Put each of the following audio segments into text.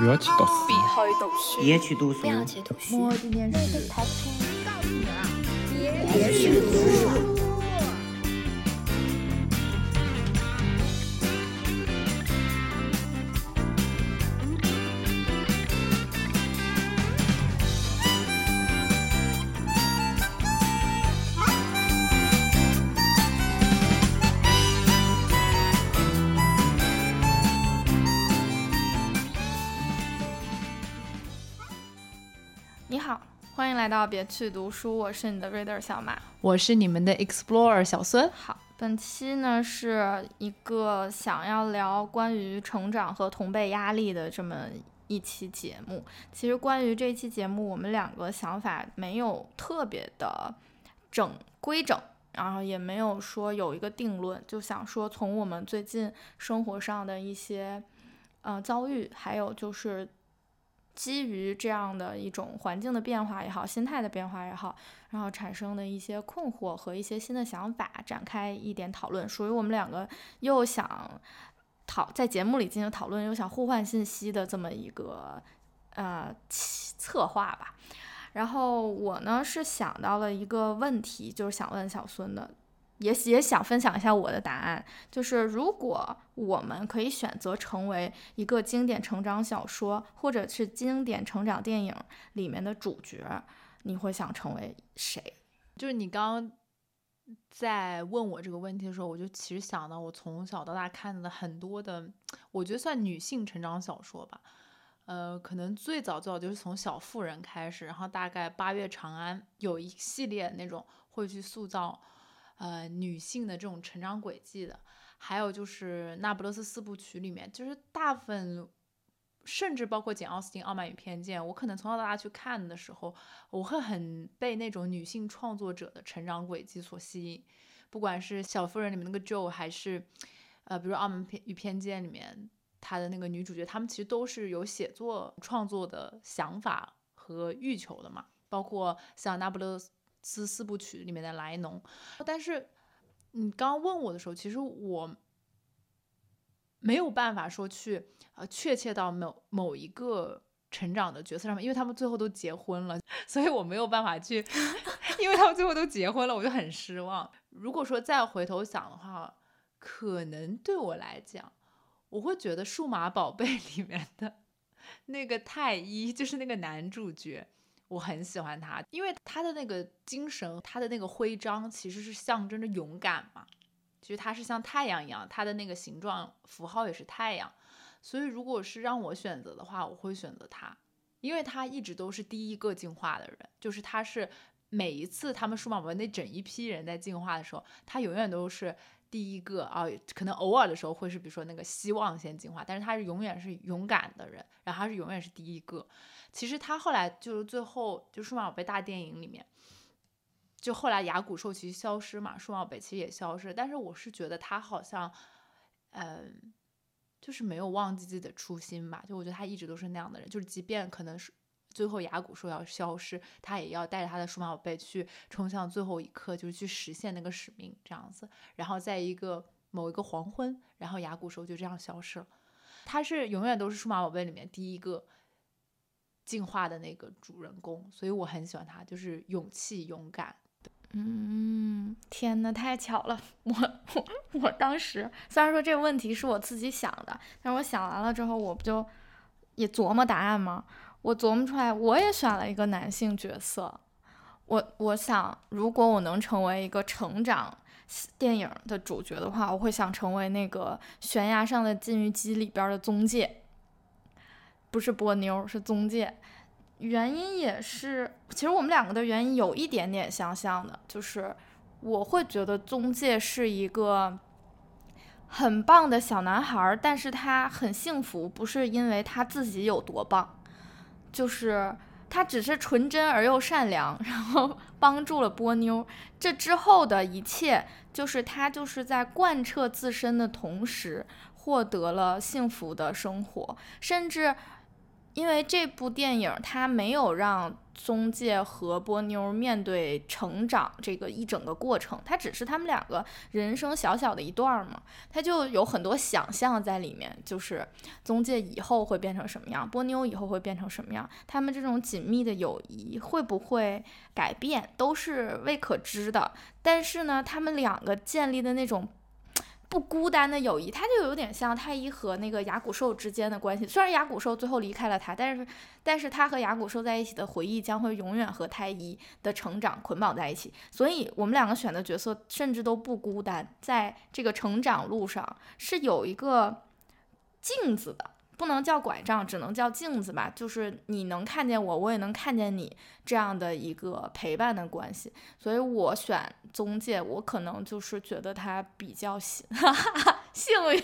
不要去读书，别去读书，不要去读书，摸着电视，告诉你啊，别去读书。来到别去读书，我是你的 reader 小马。我是你们的 explorer 小孙。好，本期呢是一个想要聊关于成长和同辈压力的这么一期节目。其实关于这期节目，我们两个想法没有特别的整规整，然后也没有说有一个定论，就想说从我们最近生活上的一些呃遭遇，还有就是。基于这样的一种环境的变化也好，心态的变化也好，然后产生的一些困惑和一些新的想法，展开一点讨论，属于我们两个又想讨在节目里进行讨论，又想互换信息的这么一个呃策划吧。然后我呢是想到了一个问题，就是想问小孙的。也也想分享一下我的答案，就是如果我们可以选择成为一个经典成长小说或者是经典成长电影里面的主角，你会想成为谁？就是你刚刚在问我这个问题的时候，我就其实想到我从小到大看的很多的，我觉得算女性成长小说吧。呃，可能最早最早就是从小妇人开始，然后大概八月长安有一系列那种会去塑造。呃，女性的这种成长轨迹的，还有就是《那不勒斯四部曲》里面，就是大部分，甚至包括简·奥斯汀《傲慢与偏见》，我可能从小到大去看的时候，我会很被那种女性创作者的成长轨迹所吸引。不管是《小妇人》里面那个 Jo，还是呃，比如《傲慢与偏见》里面她的那个女主角，她们其实都是有写作创作的想法和欲求的嘛。包括像《那不勒斯》。四四部曲里面的莱农，但是你刚刚问我的时候，其实我没有办法说去呃确切到某某一个成长的角色上面，因为他们最后都结婚了，所以我没有办法去，因为他们最后都结婚了，我就很失望。如果说再回头想的话，可能对我来讲，我会觉得《数码宝贝》里面的那个太一，就是那个男主角。我很喜欢他，因为他的那个精神，他的那个徽章其实是象征着勇敢嘛。其实他是像太阳一样，他的那个形状符号也是太阳。所以如果是让我选择的话，我会选择他，因为他一直都是第一个进化的人。就是他是每一次他们数码宝贝那整一批人在进化的时候，他永远都是第一个啊。可能偶尔的时候会是比如说那个希望先进化，但是他是永远是勇敢的人，然后他是永远是第一个。其实他后来就是最后就数码宝贝大电影里面，就后来牙骨兽其实消失嘛，数码宝贝其实也消失。但是我是觉得他好像，嗯，就是没有忘记自己的初心吧。就我觉得他一直都是那样的人，就是即便可能是最后牙骨兽要消失，他也要带着他的数码宝贝去冲向最后一刻，就是去实现那个使命这样子。然后在一个某一个黄昏，然后牙骨兽就这样消失了。他是永远都是数码宝贝里面第一个。进化的那个主人公，所以我很喜欢他，就是勇气、勇敢。嗯，天呐，太巧了！我我我当时虽然说这个问题是我自己想的，但是我想完了之后，我不就也琢磨答案吗？我琢磨出来，我也选了一个男性角色。我我想，如果我能成为一个成长电影的主角的话，我会想成为那个悬崖上的金鱼姬里边的宗介。不是波妞，是宗介。原因也是，其实我们两个的原因有一点点相像的，就是我会觉得宗介是一个很棒的小男孩，但是他很幸福，不是因为他自己有多棒，就是他只是纯真而又善良，然后帮助了波妞。这之后的一切，就是他就是在贯彻自身的同时，获得了幸福的生活，甚至。因为这部电影，他没有让宗介和波妞面对成长这个一整个过程，它只是他们两个人生小小的一段嘛，他就有很多想象在里面，就是宗介以后会变成什么样，波妞以后会变成什么样，他们这种紧密的友谊会不会改变，都是未可知的。但是呢，他们两个建立的那种。不孤单的友谊，它就有点像太一和那个牙骨兽之间的关系。虽然牙骨兽最后离开了他，但是，但是他和牙骨兽在一起的回忆将会永远和太一的成长捆绑在一起。所以，我们两个选的角色甚至都不孤单，在这个成长路上是有一个镜子的。不能叫拐杖，只能叫镜子吧。就是你能看见我，我也能看见你，这样的一个陪伴的关系。所以我选中介，我可能就是觉得他比较幸 幸运，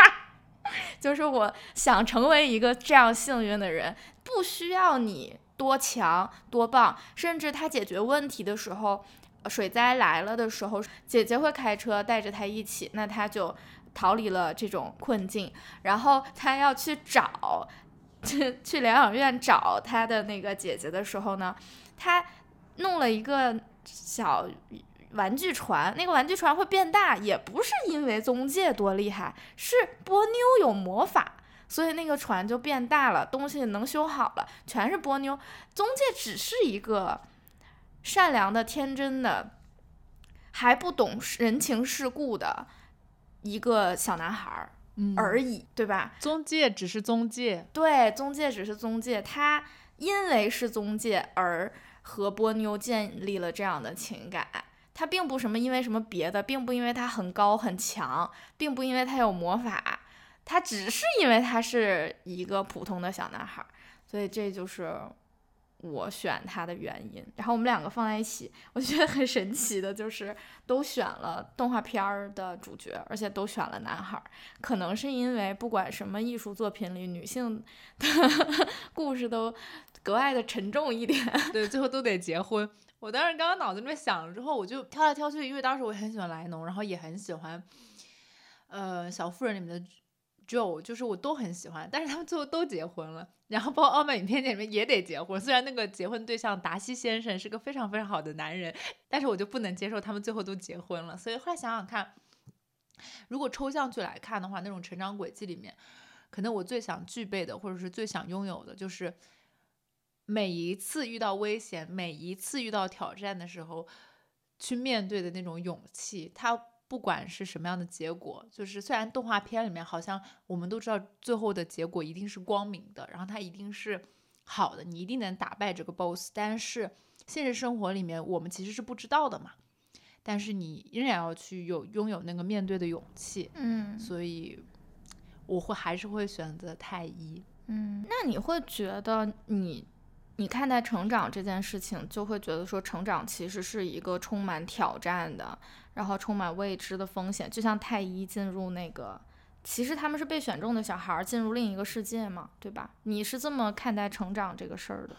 就是我想成为一个这样幸运的人，不需要你多强多棒，甚至他解决问题的时候，水灾来了的时候，姐姐会开车带着他一起，那他就。逃离了这种困境，然后他要去找，去去疗养院找他的那个姐姐的时候呢，他弄了一个小玩具船，那个玩具船会变大，也不是因为宗介多厉害，是波妞有魔法，所以那个船就变大了，东西能修好了，全是波妞，宗介只是一个善良的、天真的，还不懂人情世故的。一个小男孩儿而已，对吧？中介只是中介，对，中介只是中介。他因为是中介而和波妞建立了这样的情感。他并不什么因为什么别的，并不因为他很高很强，并不因为他有魔法，他只是因为他是一个普通的小男孩儿。所以这就是。我选他的原因，然后我们两个放在一起，我觉得很神奇的就是都选了动画片儿的主角，而且都选了男孩儿。可能是因为不管什么艺术作品里，女性的 故事都格外的沉重一点。对，最后都得结婚。我当时刚刚脑子里面想了之后，我就挑来挑去，因为当时我很喜欢莱农，然后也很喜欢，呃，小妇人里面的。就就是我都很喜欢，但是他们最后都结婚了，然后包括《傲慢与偏见》里面也得结婚。虽然那个结婚对象达西先生是个非常非常好的男人，但是我就不能接受他们最后都结婚了。所以后来想想看，如果抽象去来看的话，那种成长轨迹里面，可能我最想具备的，或者是最想拥有的，就是每一次遇到危险，每一次遇到挑战的时候，去面对的那种勇气。他。不管是什么样的结果，就是虽然动画片里面好像我们都知道最后的结果一定是光明的，然后它一定是好的，你一定能打败这个 boss，但是现实生活里面我们其实是不知道的嘛。但是你仍然要去有拥有那个面对的勇气，嗯，所以我会还是会选择太一，嗯，那你会觉得你你看待成长这件事情，就会觉得说成长其实是一个充满挑战的。然后充满未知的风险，就像太一进入那个，其实他们是被选中的小孩进入另一个世界嘛，对吧？你是这么看待成长这个事儿的？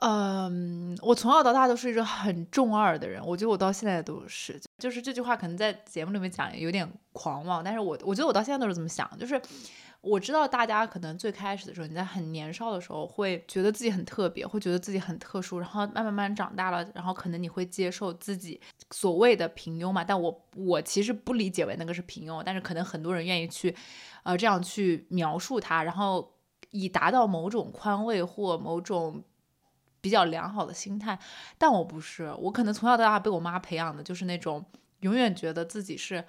嗯，我从小到大都是一个很重二的人，我觉得我到现在都是，就是这句话可能在节目里面讲有点狂妄，但是我我觉得我到现在都是这么想，就是。我知道大家可能最开始的时候，你在很年少的时候会觉得自己很特别，会觉得自己很特殊，然后慢慢慢长大了，然后可能你会接受自己所谓的平庸嘛。但我我其实不理解为那个是平庸，但是可能很多人愿意去，呃，这样去描述它，然后以达到某种宽慰或某种比较良好的心态。但我不是，我可能从小到大被我妈培养的就是那种永远觉得自己是。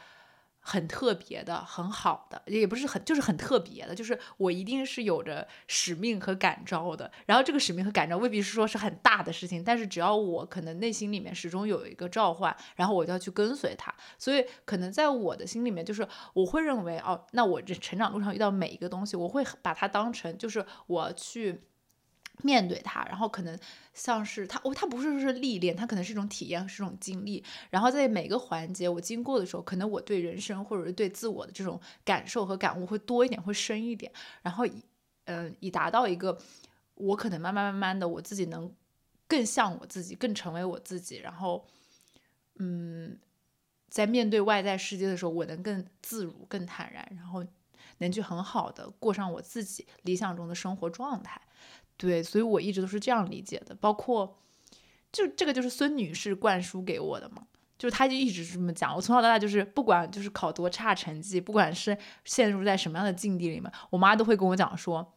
很特别的，很好的，也不是很，就是很特别的，就是我一定是有着使命和感召的。然后这个使命和感召未必是说是很大的事情，但是只要我可能内心里面始终有一个召唤，然后我就要去跟随它。所以可能在我的心里面，就是我会认为，哦，那我这成长路上遇到每一个东西，我会把它当成就是我去。面对它，然后可能像是它，哦，它不是说是历练，它可能是一种体验，是一种经历。然后在每个环节我经过的时候，可能我对人生或者是对自我的这种感受和感悟会多一点，会深一点。然后，嗯，以达到一个我可能慢慢慢慢的我自己能更像我自己，更成为我自己。然后，嗯，在面对外在世界的时候，我能更自如、更坦然，然后能去很好的过上我自己理想中的生活状态。对，所以我一直都是这样理解的。包括，就这个就是孙女士灌输给我的嘛，就是她就一直这么讲。我从小到大就是不管就是考多差成绩，不管是陷入在什么样的境地里面，我妈都会跟我讲说，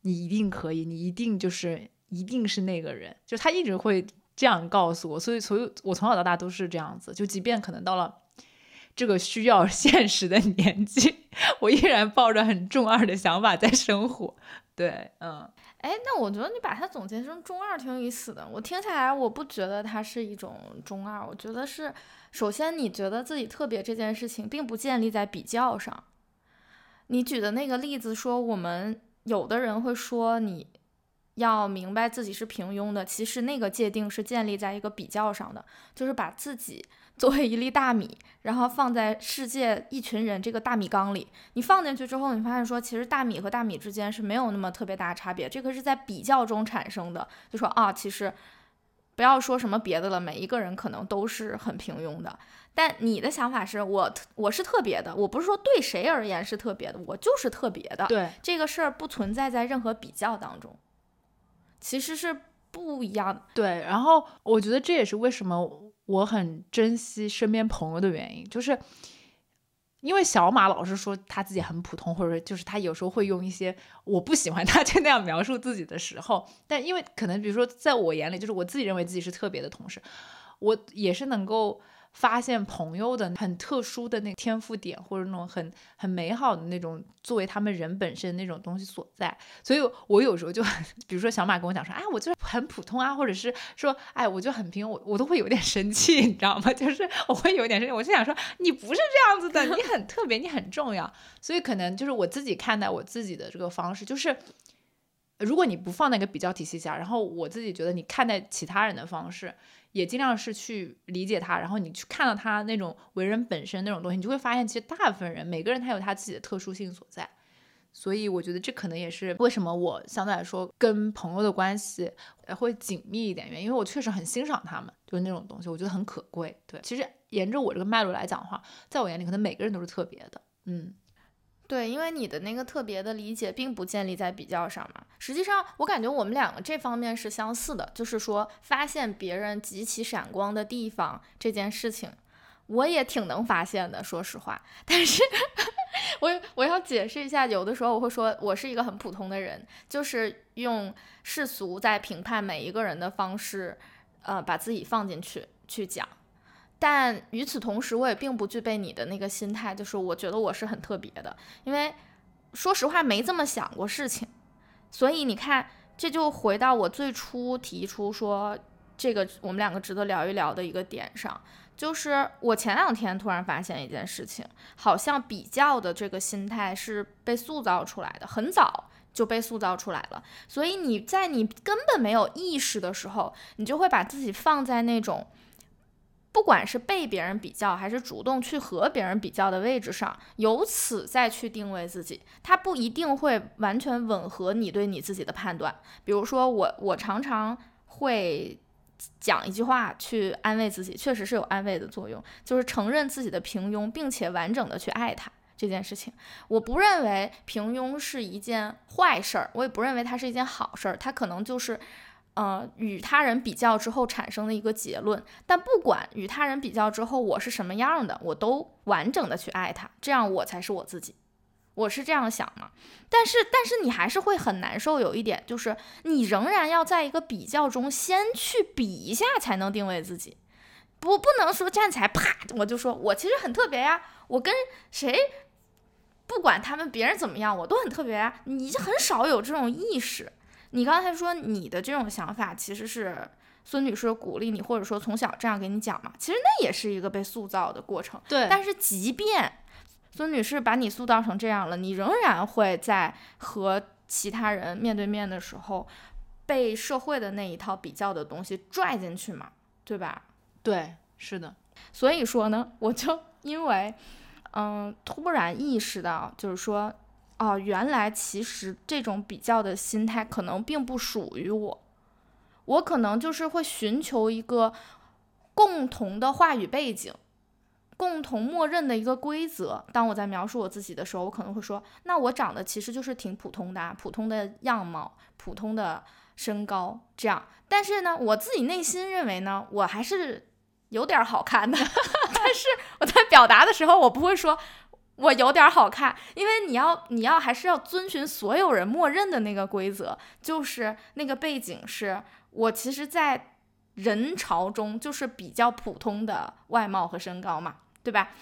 你一定可以，你一定就是一定是那个人，就她一直会这样告诉我。所以，所以我从小到大都是这样子，就即便可能到了。这个需要 现实的年纪，我依然抱着很中二的想法在生活。对，嗯，哎，那我觉得你把它总结成中二挺有意思的。我听下来，我不觉得它是一种中二，我觉得是，首先你觉得自己特别这件事情，并不建立在比较上。你举的那个例子说，我们有的人会说你要明白自己是平庸的，其实那个界定是建立在一个比较上的，就是把自己。作为一粒大米，然后放在世界一群人这个大米缸里，你放进去之后，你发现说，其实大米和大米之间是没有那么特别大差别，这个是在比较中产生的。就说啊，其实不要说什么别的了，每一个人可能都是很平庸的。但你的想法是我我是特别的，我不是说对谁而言是特别的，我就是特别的。对这个事儿不存在在任何比较当中，其实是不一样。对，然后我觉得这也是为什么。我很珍惜身边朋友的原因，就是因为小马老是说他自己很普通，或者就是他有时候会用一些我不喜欢他就那样描述自己的时候，但因为可能比如说在我眼里，就是我自己认为自己是特别的同事，我也是能够。发现朋友的很特殊的那个天赋点，或者那种很很美好的那种作为他们人本身那种东西所在，所以我有时候就，比如说小马跟我讲说，哎，我就是很普通啊，或者是说，哎，我就很平庸，我我都会有点生气，你知道吗？就是我会有点生气，我就想说，你不是这样子的，你很特别，你很重要，所以可能就是我自己看待我自己的这个方式，就是如果你不放那个比较体系下，然后我自己觉得你看待其他人的方式。也尽量是去理解他，然后你去看到他那种为人本身那种东西，你就会发现，其实大部分人每个人他有他自己的特殊性所在。所以我觉得这可能也是为什么我相对来说跟朋友的关系会紧密一点原因，因为我确实很欣赏他们，就是那种东西，我觉得很可贵。对，其实沿着我这个脉络来讲的话，在我眼里可能每个人都是特别的，嗯。对，因为你的那个特别的理解并不建立在比较上嘛。实际上，我感觉我们两个这方面是相似的，就是说发现别人极其闪光的地方这件事情，我也挺能发现的，说实话。但是，我我要解释一下，有的时候我会说我是一个很普通的人，就是用世俗在评判每一个人的方式，呃，把自己放进去去讲。但与此同时，我也并不具备你的那个心态，就是我觉得我是很特别的，因为说实话没这么想过事情。所以你看，这就回到我最初提出说这个我们两个值得聊一聊的一个点上，就是我前两天突然发现一件事情，好像比较的这个心态是被塑造出来的，很早就被塑造出来了。所以你在你根本没有意识的时候，你就会把自己放在那种。不管是被别人比较，还是主动去和别人比较的位置上，由此再去定位自己，它不一定会完全吻合你对你自己的判断。比如说，我我常常会讲一句话去安慰自己，确实是有安慰的作用，就是承认自己的平庸，并且完整的去爱它这件事情。我不认为平庸是一件坏事儿，我也不认为它是一件好事儿，它可能就是。呃，与他人比较之后产生的一个结论，但不管与他人比较之后我是什么样的，我都完整的去爱他，这样我才是我自己，我是这样想嘛。但是，但是你还是会很难受，有一点就是你仍然要在一个比较中先去比一下，才能定位自己，不不能说站起来啪我就说我其实很特别呀，我跟谁不管他们别人怎么样，我都很特别呀，你就很少有这种意识。你刚才说你的这种想法其实是孙女士鼓励你，或者说从小这样给你讲嘛？其实那也是一个被塑造的过程。对。但是即便孙女士把你塑造成这样了，你仍然会在和其他人面对面的时候，被社会的那一套比较的东西拽进去嘛？对吧？对，是的。所以说呢，我就因为嗯，突然意识到，就是说。哦，原来其实这种比较的心态可能并不属于我，我可能就是会寻求一个共同的话语背景，共同默认的一个规则。当我在描述我自己的时候，我可能会说，那我长得其实就是挺普通的，普通的样貌，普通的身高这样。但是呢，我自己内心认为呢，我还是有点好看的。但是我在表达的时候，我不会说我有点好看，因为你要你要还是要遵循所有人默认的那个规则，就是那个背景是我其实，在。人潮中就是比较普通的外貌和身高嘛，对吧？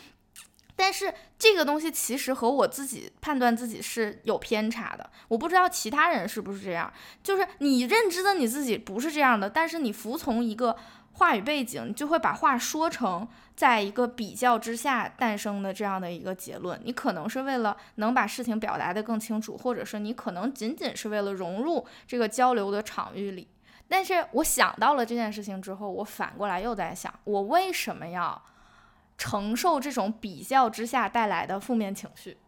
但是这个东西其实和我自己判断自己是有偏差的，我不知道其他人是不是这样。就是你认知的你自己不是这样的，但是你服从一个话语背景，就会把话说成在一个比较之下诞生的这样的一个结论。你可能是为了能把事情表达的更清楚，或者是你可能仅仅是为了融入这个交流的场域里。但是我想到了这件事情之后，我反过来又在想，我为什么要承受这种比较之下带来的负面情绪？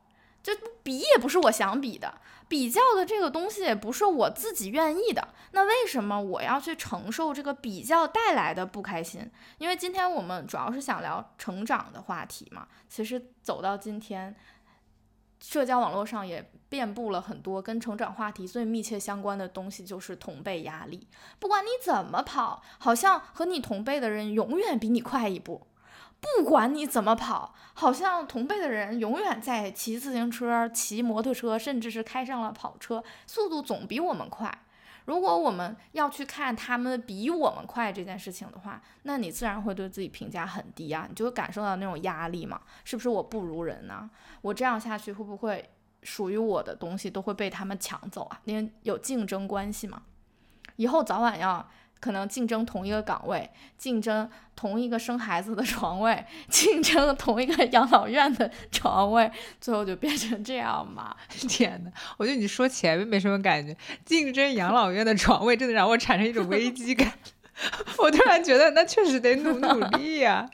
就比也不是我想比的，比较的这个东西也不是我自己愿意的。那为什么我要去承受这个比较带来的不开心？因为今天我们主要是想聊成长的话题嘛。其实走到今天。社交网络上也遍布了很多跟成长话题最密切相关的东西，就是同辈压力。不管你怎么跑，好像和你同辈的人永远比你快一步；不管你怎么跑，好像同辈的人永远在骑自行车、骑摩托车，甚至是开上了跑车，速度总比我们快。如果我们要去看他们比我们快这件事情的话，那你自然会对自己评价很低啊，你就会感受到那种压力嘛？是不是我不如人呢？我这样下去会不会属于我的东西都会被他们抢走啊？因为有竞争关系嘛，以后早晚要。可能竞争同一个岗位，竞争同一个生孩子的床位，竞争同一个养老院的床位，最后就变成这样嘛？天呐，我觉得你说前面没什么感觉，竞争养老院的床位真的让我产生一种危机感。我突然觉得，那确实得努努力呀，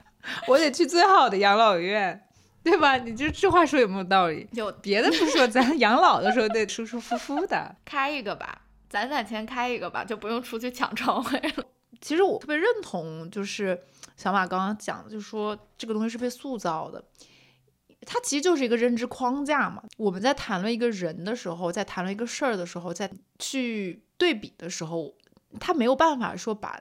我得去最好的养老院，对吧？你这这话说有没有道理？有别的不说，咱养老的时候得舒舒服服的，开一个吧。攒攒钱开一个吧，就不用出去抢床位了。其实我特别认同，就是小马刚刚讲的，就是说这个东西是被塑造的，它其实就是一个认知框架嘛。我们在谈论一个人的时候，在谈论一个事儿的时候，在去对比的时候，他没有办法说把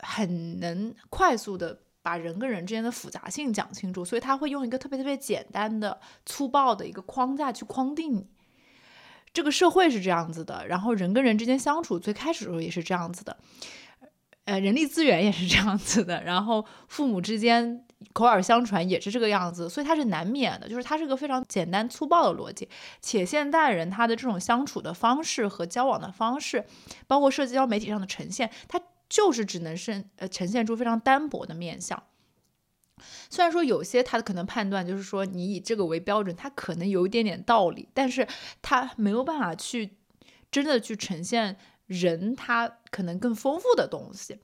很能快速的把人跟人之间的复杂性讲清楚，所以他会用一个特别特别简单的、粗暴的一个框架去框定你。这个社会是这样子的，然后人跟人之间相处，最开始的时候也是这样子的，呃，人力资源也是这样子的，然后父母之间口耳相传也是这个样子，所以它是难免的，就是它是个非常简单粗暴的逻辑。且现代人他的这种相处的方式和交往的方式，包括社交媒体上的呈现，它就是只能是呃呈现出非常单薄的面相。虽然说有些他可能判断就是说你以这个为标准，他可能有一点点道理，但是他没有办法去真的去呈现人他可能更丰富的东西。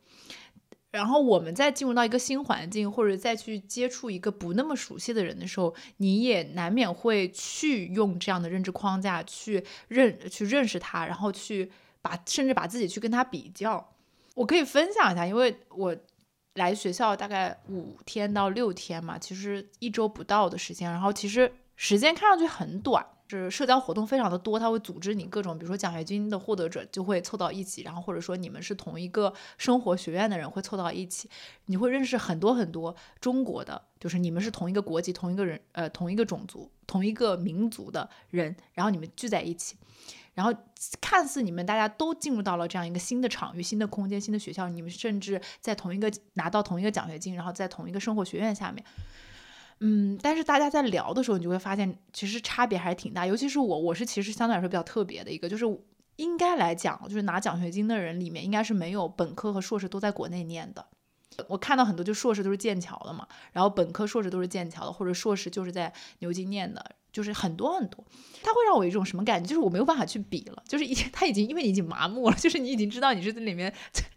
然后我们再进入到一个新环境，或者再去接触一个不那么熟悉的人的时候，你也难免会去用这样的认知框架去认去认识他，然后去把甚至把自己去跟他比较。我可以分享一下，因为我。来学校大概五天到六天嘛，其实一周不到的时间。然后其实时间看上去很短，就是社交活动非常的多。他会组织你各种，比如说奖学金的获得者就会凑到一起，然后或者说你们是同一个生活学院的人会凑到一起，你会认识很多很多中国的，就是你们是同一个国籍、同一个人呃同一个种族、同一个民族的人，然后你们聚在一起。然后看似你们大家都进入到了这样一个新的场域、新的空间、新的学校，你们甚至在同一个拿到同一个奖学金，然后在同一个生活学院下面，嗯，但是大家在聊的时候，你就会发现其实差别还是挺大。尤其是我，我是其实相对来说比较特别的一个，就是应该来讲，就是拿奖学金的人里面，应该是没有本科和硕士都在国内念的。我看到很多就硕士都是剑桥的嘛，然后本科、硕士都是剑桥的，或者硕士就是在牛津念的。就是很多很多，它会让我有一种什么感觉？就是我没有办法去比了，就是已经他已经因为你已经麻木了，就是你已经知道你是这里面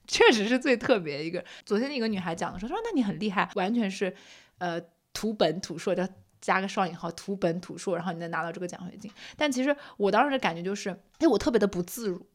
确实是最特别一个。昨天那个女孩讲的时候说，那你很厉害，完全是呃土本土硕，叫加个双引号，土本土硕，然后你能拿到这个奖学金。但其实我当时的感觉就是，哎，我特别的不自如，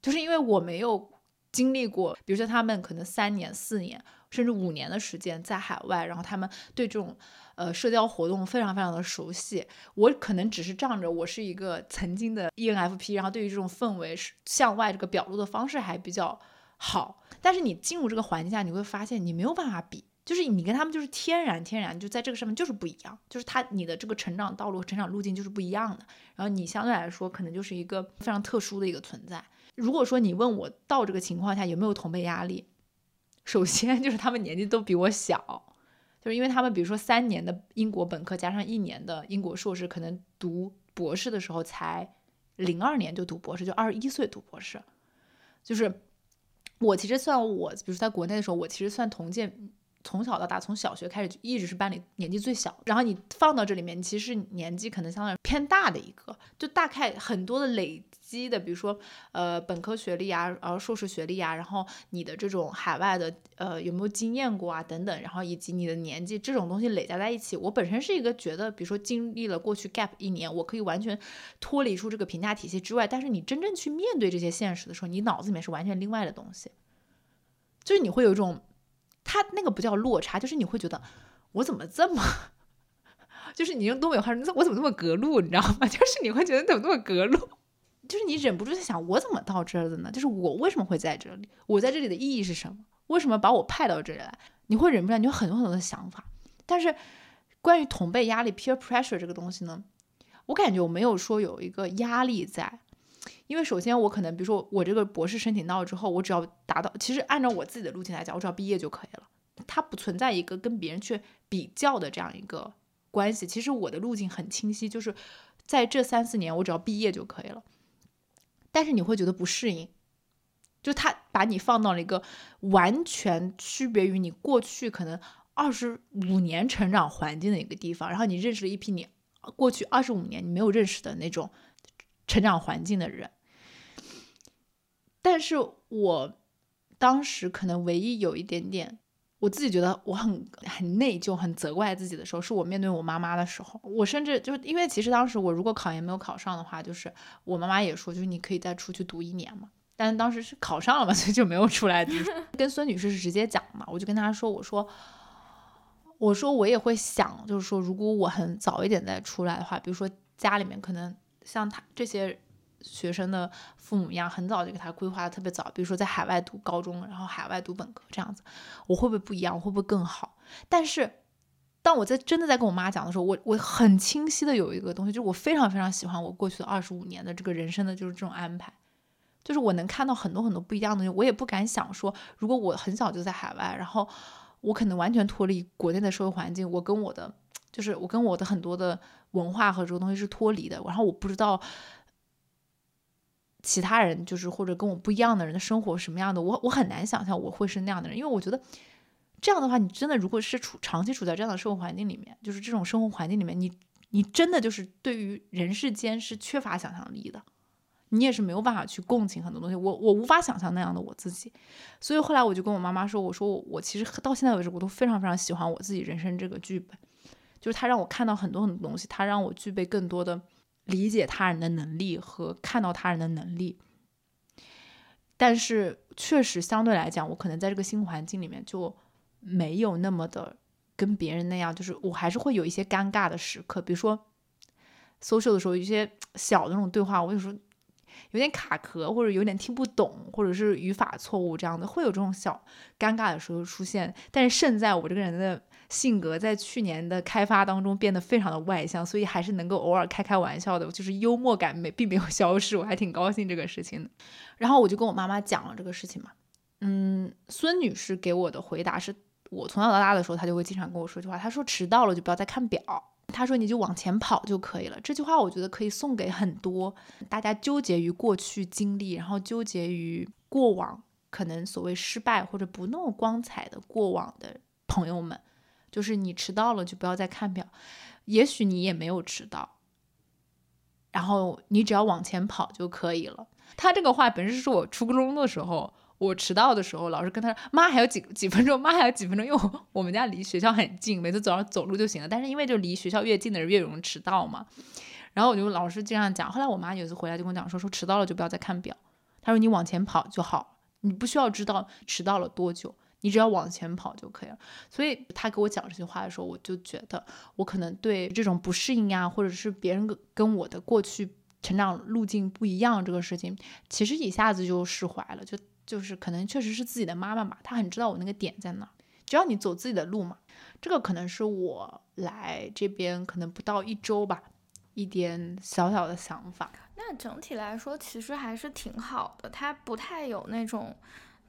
就是因为我没有经历过，比如说他们可能三年、四年甚至五年的时间在海外，然后他们对这种呃社交活动非常非常的熟悉。我可能只是仗着我是一个曾经的 ENFP，然后对于这种氛围是向外这个表露的方式还比较好。但是你进入这个环境下，你会发现你没有办法比，就是你跟他们就是天然天然就在这个上面就是不一样，就是他你的这个成长道路、成长路径就是不一样的。然后你相对来说可能就是一个非常特殊的一个存在。如果说你问我到这个情况下有没有同辈压力，首先 就是他们年纪都比我小，就是因为他们比如说三年的英国本科加上一年的英国硕士，可能读博士的时候才零二年就读博士，就二十一岁读博士。就是我其实算我，比如在国内的时候，我其实算同届，从小到大从小学开始就一直是班里年纪最小。然后你放到这里面，其实年纪可能相对偏大的一个，就大概很多的累。积的，比如说，呃，本科学历啊，然后硕士学历啊，然后你的这种海外的，呃，有没有经验过啊，等等，然后以及你的年纪，这种东西累加在一起，我本身是一个觉得，比如说经历了过去 gap 一年，我可以完全脱离出这个评价体系之外，但是你真正去面对这些现实的时候，你脑子里面是完全另外的东西，就是你会有一种，他那个不叫落差，就是你会觉得我怎么这么，就是你用东北话说，我怎么这么隔路，你知道吗？就是你会觉得怎么那么隔路。就是你忍不住在想，我怎么到这儿的呢？就是我为什么会在这里？我在这里的意义是什么？为什么把我派到这里来？你会忍不住，你有很多很多的想法。但是关于同辈压力 （peer pressure） 这个东西呢，我感觉我没有说有一个压力在，因为首先我可能，比如说我这个博士申请到了之后，我只要达到，其实按照我自己的路径来讲，我只要毕业就可以了，它不存在一个跟别人去比较的这样一个关系。其实我的路径很清晰，就是在这三四年，我只要毕业就可以了。但是你会觉得不适应，就他把你放到了一个完全区别于你过去可能二十五年成长环境的一个地方，然后你认识了一批你过去二十五年你没有认识的那种成长环境的人。但是我当时可能唯一有一点点。我自己觉得我很很内疚、很责怪自己的时候，是我面对我妈妈的时候。我甚至就因为其实当时我如果考研没有考上的话，就是我妈妈也说，就是你可以再出去读一年嘛。但当时是考上了嘛，所以就没有出来读。跟孙女士是直接讲嘛，我就跟她说，我说，我说我也会想，就是说如果我很早一点再出来的话，比如说家里面可能像他这些。学生的父母一样，很早就给他规划的特别早，比如说在海外读高中，然后海外读本科这样子，我会不会不一样？会不会更好？但是，当我在真的在跟我妈讲的时候，我我很清晰的有一个东西，就是我非常非常喜欢我过去的二十五年的这个人生的就是这种安排，就是我能看到很多很多不一样的东西，我也不敢想说，如果我很小就在海外，然后我可能完全脱离国内的社会环境，我跟我的就是我跟我的很多的文化和这个东西是脱离的，然后我不知道。其他人就是或者跟我不一样的人的生活什么样的，我我很难想象我会是那样的人，因为我觉得这样的话，你真的如果是处长期处在这样的生活环境里面，就是这种生活环境里面，你你真的就是对于人世间是缺乏想象力的，你也是没有办法去共情很多东西。我我无法想象那样的我自己，所以后来我就跟我妈妈说，我说我我其实到现在为止，我都非常非常喜欢我自己人生这个剧本，就是他让我看到很多很多东西，他让我具备更多的。理解他人的能力和看到他人的能力，但是确实相对来讲，我可能在这个新环境里面就没有那么的跟别人那样，就是我还是会有一些尴尬的时刻，比如说 social 的时候，一些小的那种对话，我有时候有点卡壳，或者有点听不懂，或者是语法错误这样的，会有这种小尴尬的时候出现。但是胜在我这个人的。性格在去年的开发当中变得非常的外向，所以还是能够偶尔开开玩笑的，就是幽默感没并没有消失，我还挺高兴这个事情的。然后我就跟我妈妈讲了这个事情嘛，嗯，孙女士给我的回答是我从小到大的时候，她就会经常跟我说句话，她说迟到了就不要再看表，她说你就往前跑就可以了。这句话我觉得可以送给很多大家纠结于过去经历，然后纠结于过往可能所谓失败或者不那么光彩的过往的朋友们。就是你迟到了就不要再看表，也许你也没有迟到，然后你只要往前跑就可以了。他这个话本身是我初中的时候，我迟到的时候，老师跟他说：“妈还有几几分钟，妈还有几分钟。”因为我们家离学校很近，每次早上走路就行了。但是因为就离学校越近的人越容易迟到嘛，然后我就老是这样讲。后来我妈有一次回来就跟我讲说：“说迟到了就不要再看表。”他说：“你往前跑就好。”你不需要知道迟到了多久，你只要往前跑就可以了。所以他给我讲这句话的时候，我就觉得我可能对这种不适应啊，或者是别人跟我的过去成长路径不一样这个事情，其实一下子就释怀了。就就是可能确实是自己的妈妈嘛，她很知道我那个点在哪。只要你走自己的路嘛，这个可能是我来这边可能不到一周吧，一点小小的想法。那整体来说，其实还是挺好的。它不太有那种，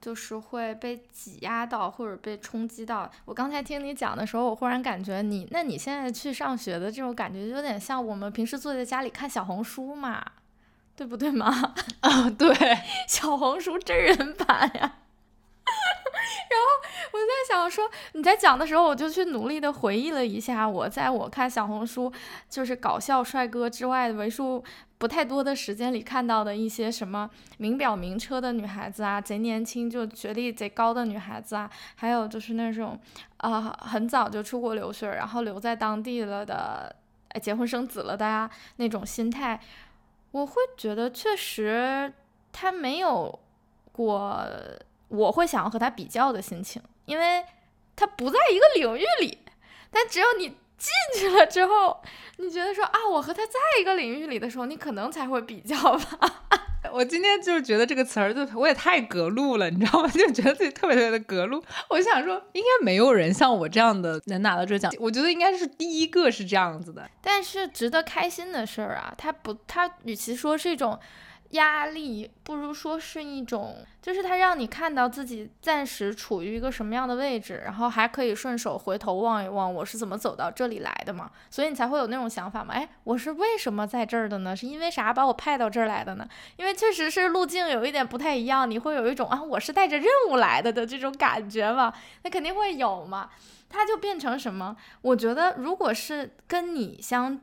就是会被挤压到或者被冲击到。我刚才听你讲的时候，我忽然感觉你，那你现在去上学的这种感觉，有点像我们平时坐在家里看小红书嘛，对不对吗？啊，对，小红书真人版呀。然后我在想说，你在讲的时候，我就去努力的回忆了一下，我在我看小红书就是搞笑帅哥之外的为数不太多的时间里看到的一些什么名表名车的女孩子啊，贼年轻就学历贼高的女孩子啊，还有就是那种啊很早就出国留学，然后留在当地了的，结婚生子了的呀那种心态，我会觉得确实他没有过。我会想要和他比较的心情，因为他不在一个领域里。但只有你进去了之后，你觉得说啊，我和他在一个领域里的时候，你可能才会比较吧。我今天就是觉得这个词儿，就我也太隔路了，你知道吗？就觉得自己特别特别的隔路。我就想说，应该没有人像我这样的能拿到这个奖，我觉得应该是第一个是这样子的。但是值得开心的事儿啊，他不，他与其说是一种。压力不如说是一种，就是它让你看到自己暂时处于一个什么样的位置，然后还可以顺手回头望一望我是怎么走到这里来的嘛，所以你才会有那种想法嘛，哎，我是为什么在这儿的呢？是因为啥把我派到这儿来的呢？因为确实是路径有一点不太一样，你会有一种啊，我是带着任务来的的这种感觉嘛，那肯定会有嘛，它就变成什么？我觉得如果是跟你相。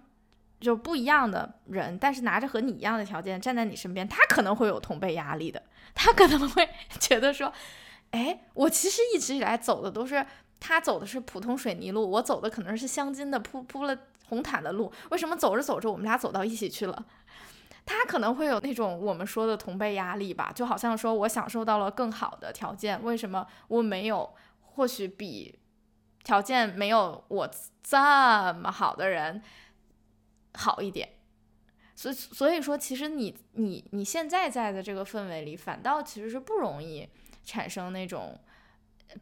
就不一样的人，但是拿着和你一样的条件站在你身边，他可能会有同辈压力的。他可能会 觉得说，哎，我其实一直以来走的都是他走的是普通水泥路，我走的可能是镶金的铺铺了红毯的路。为什么走着走着我们俩走到一起去了？他可能会有那种我们说的同辈压力吧，就好像说我享受到了更好的条件，为什么我没有？或许比条件没有我这么好的人。好一点，所以所以说，其实你你你现在在的这个氛围里，反倒其实是不容易产生那种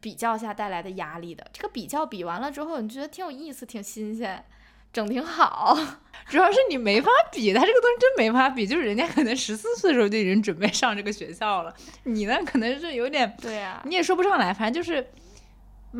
比较下带来的压力的。这个比较比完了之后，你觉得挺有意思，挺新鲜，整挺好。主要是你没法比，他这个东西真没法比。就是人家可能十四岁的时候就已经准备上这个学校了，你呢可能是有点对呀，你也说不上来，反正就是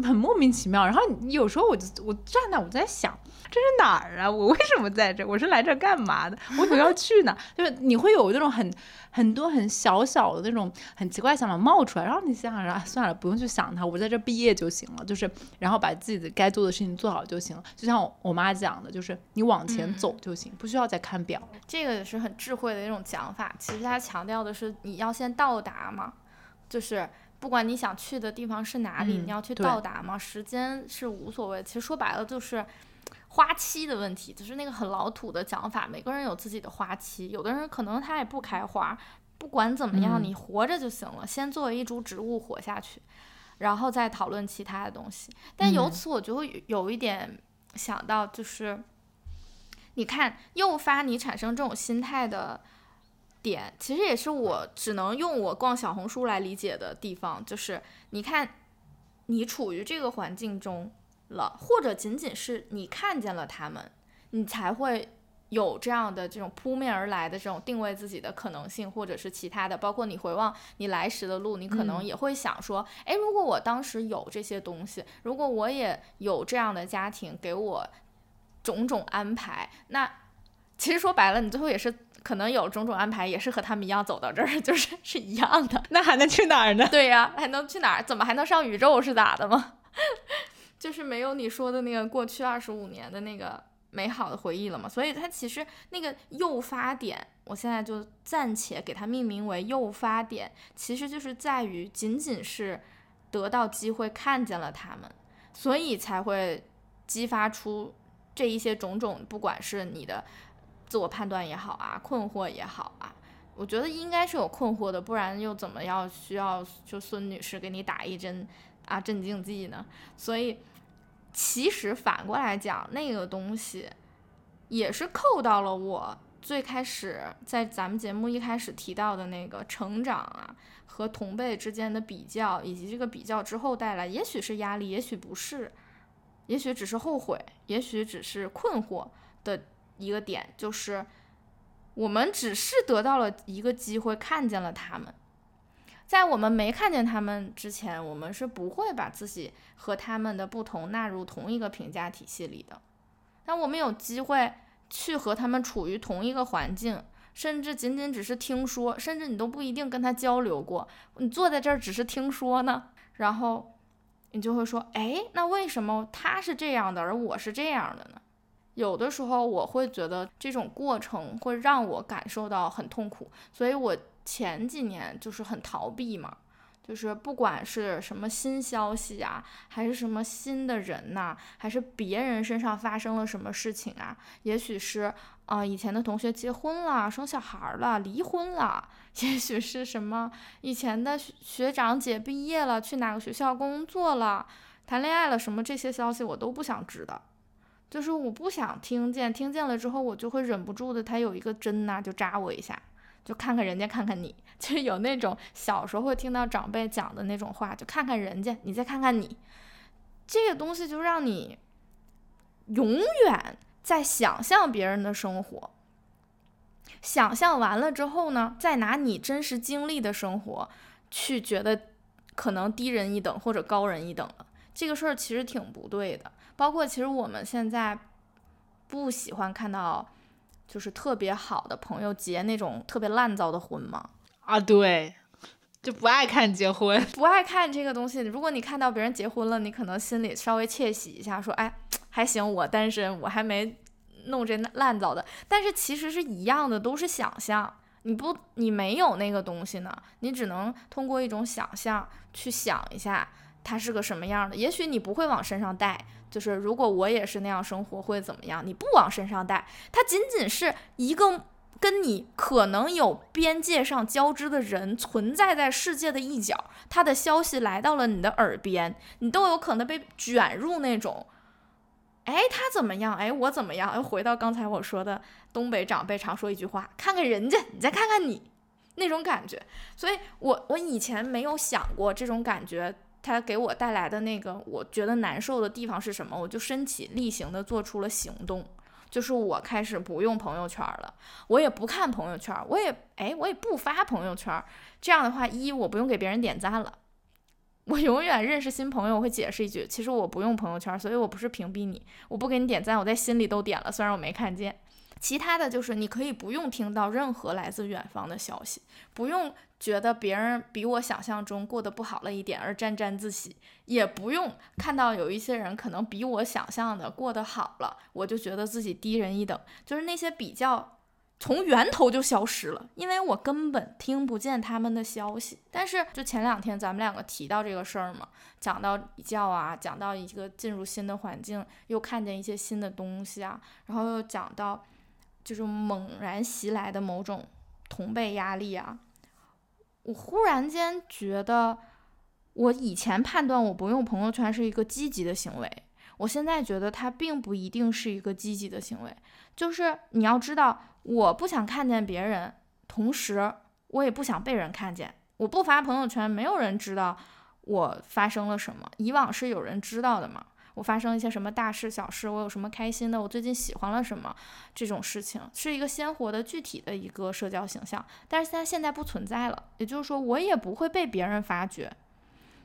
很莫名其妙。然后有时候我就我站那我在想。这是哪儿啊？我为什么在这？我是来这干嘛的？我么要去呢？就是你会有那种很很多很小小的那种很奇怪想法冒出来，然后你想想啊，算了，不用去想它，我在这毕业就行了。就是然后把自己的该做的事情做好就行了。就像我妈讲的，就是你往前走就行，不需要再看表。这个也是很智慧的一种讲法。其实他强调的是你要先到达嘛，就是不管你想去的地方是哪里，你要去到达嘛，时间是无所谓。其实说白了就是。花期的问题，就是那个很老土的讲法。每个人有自己的花期，有的人可能他也不开花。不管怎么样，你活着就行了。先作为一株植物活下去，然后再讨论其他的东西。但由此我就会有一点想到，就是你看，诱发你产生这种心态的点，其实也是我只能用我逛小红书来理解的地方。就是你看，你处于这个环境中。了，或者仅仅是你看见了他们，你才会有这样的这种扑面而来的这种定位自己的可能性，或者是其他的，包括你回望你来时的路，你可能也会想说，哎，如果我当时有这些东西，如果我也有这样的家庭给我种种安排，那其实说白了，你最后也是可能有种种安排，也是和他们一样走到这儿，就是是一样的。那还能去哪儿呢？对呀，还能去哪儿？怎么还能上宇宙？是咋的吗？就是没有你说的那个过去二十五年的那个美好的回忆了嘛，所以它其实那个诱发点，我现在就暂且给它命名为诱发点，其实就是在于仅仅是得到机会看见了他们，所以才会激发出这一些种种，不管是你的自我判断也好啊，困惑也好啊，我觉得应该是有困惑的，不然又怎么要需要就孙女士给你打一针啊镇静剂呢？所以其实反过来讲，那个东西也是扣到了我最开始在咱们节目一开始提到的那个成长啊和同辈之间的比较，以及这个比较之后带来，也许是压力，也许不是，也许只是后悔，也许只是困惑的一个点，就是。我们只是得到了一个机会，看见了他们。在我们没看见他们之前，我们是不会把自己和他们的不同纳入同一个评价体系里的。当我们有机会去和他们处于同一个环境，甚至仅仅只是听说，甚至你都不一定跟他交流过，你坐在这儿只是听说呢，然后你就会说：“哎，那为什么他是这样的，而我是这样的呢？”有的时候我会觉得这种过程会让我感受到很痛苦，所以我前几年就是很逃避嘛，就是不管是什么新消息啊，还是什么新的人呐，还是别人身上发生了什么事情啊，也许是啊以前的同学结婚了、生小孩了、离婚了，也许是什么以前的学长姐毕业了、去哪个学校工作了、谈恋爱了什么这些消息我都不想知道。就是我不想听见，听见了之后，我就会忍不住的，他有一个针呐，就扎我一下，就看看人家，看看你，就有那种小时候会听到长辈讲的那种话，就看看人家，你再看看你，这个东西就让你永远在想象别人的生活，想象完了之后呢，再拿你真实经历的生活去觉得可能低人一等或者高人一等了，这个事儿其实挺不对的。包括其实我们现在不喜欢看到，就是特别好的朋友结那种特别烂糟的婚吗？啊，对，就不爱看结婚，不爱看这个东西。如果你看到别人结婚了，你可能心里稍微窃喜一下，说，哎，还行，我单身，我还没弄这烂糟的。但是其实是一样的，都是想象。你不，你没有那个东西呢，你只能通过一种想象去想一下它是个什么样的。也许你不会往身上带。就是如果我也是那样生活会怎么样？你不往身上带，它仅仅是一个跟你可能有边界上交织的人存在在世界的一角，他的消息来到了你的耳边，你都有可能被卷入那种，哎，他怎么样？哎，我怎么样？又回到刚才我说的，东北长辈常说一句话：看看人家，你再看看你，那种感觉。所以我我以前没有想过这种感觉。他给我带来的那个我觉得难受的地方是什么？我就身体力行的做出了行动，就是我开始不用朋友圈了，我也不看朋友圈，我也哎我也不发朋友圈。这样的话，一我不用给别人点赞了，我永远认识新朋友我会解释一句，其实我不用朋友圈，所以我不是屏蔽你，我不给你点赞，我在心里都点了，虽然我没看见。其他的就是你可以不用听到任何来自远方的消息，不用觉得别人比我想象中过得不好了一点而沾沾自喜，也不用看到有一些人可能比我想象的过得好了，我就觉得自己低人一等。就是那些比较从源头就消失了，因为我根本听不见他们的消息。但是就前两天咱们两个提到这个事儿嘛，讲到比较啊，讲到一个进入新的环境，又看见一些新的东西啊，然后又讲到。就是猛然袭来的某种同辈压力啊！我忽然间觉得，我以前判断我不用朋友圈是一个积极的行为，我现在觉得它并不一定是一个积极的行为。就是你要知道，我不想看见别人，同时我也不想被人看见。我不发朋友圈，没有人知道我发生了什么。以往是有人知道的嘛？我发生一些什么大事小事，我有什么开心的，我最近喜欢了什么，这种事情是一个鲜活的具体的一个社交形象，但是它现在不存在了，也就是说我也不会被别人发觉，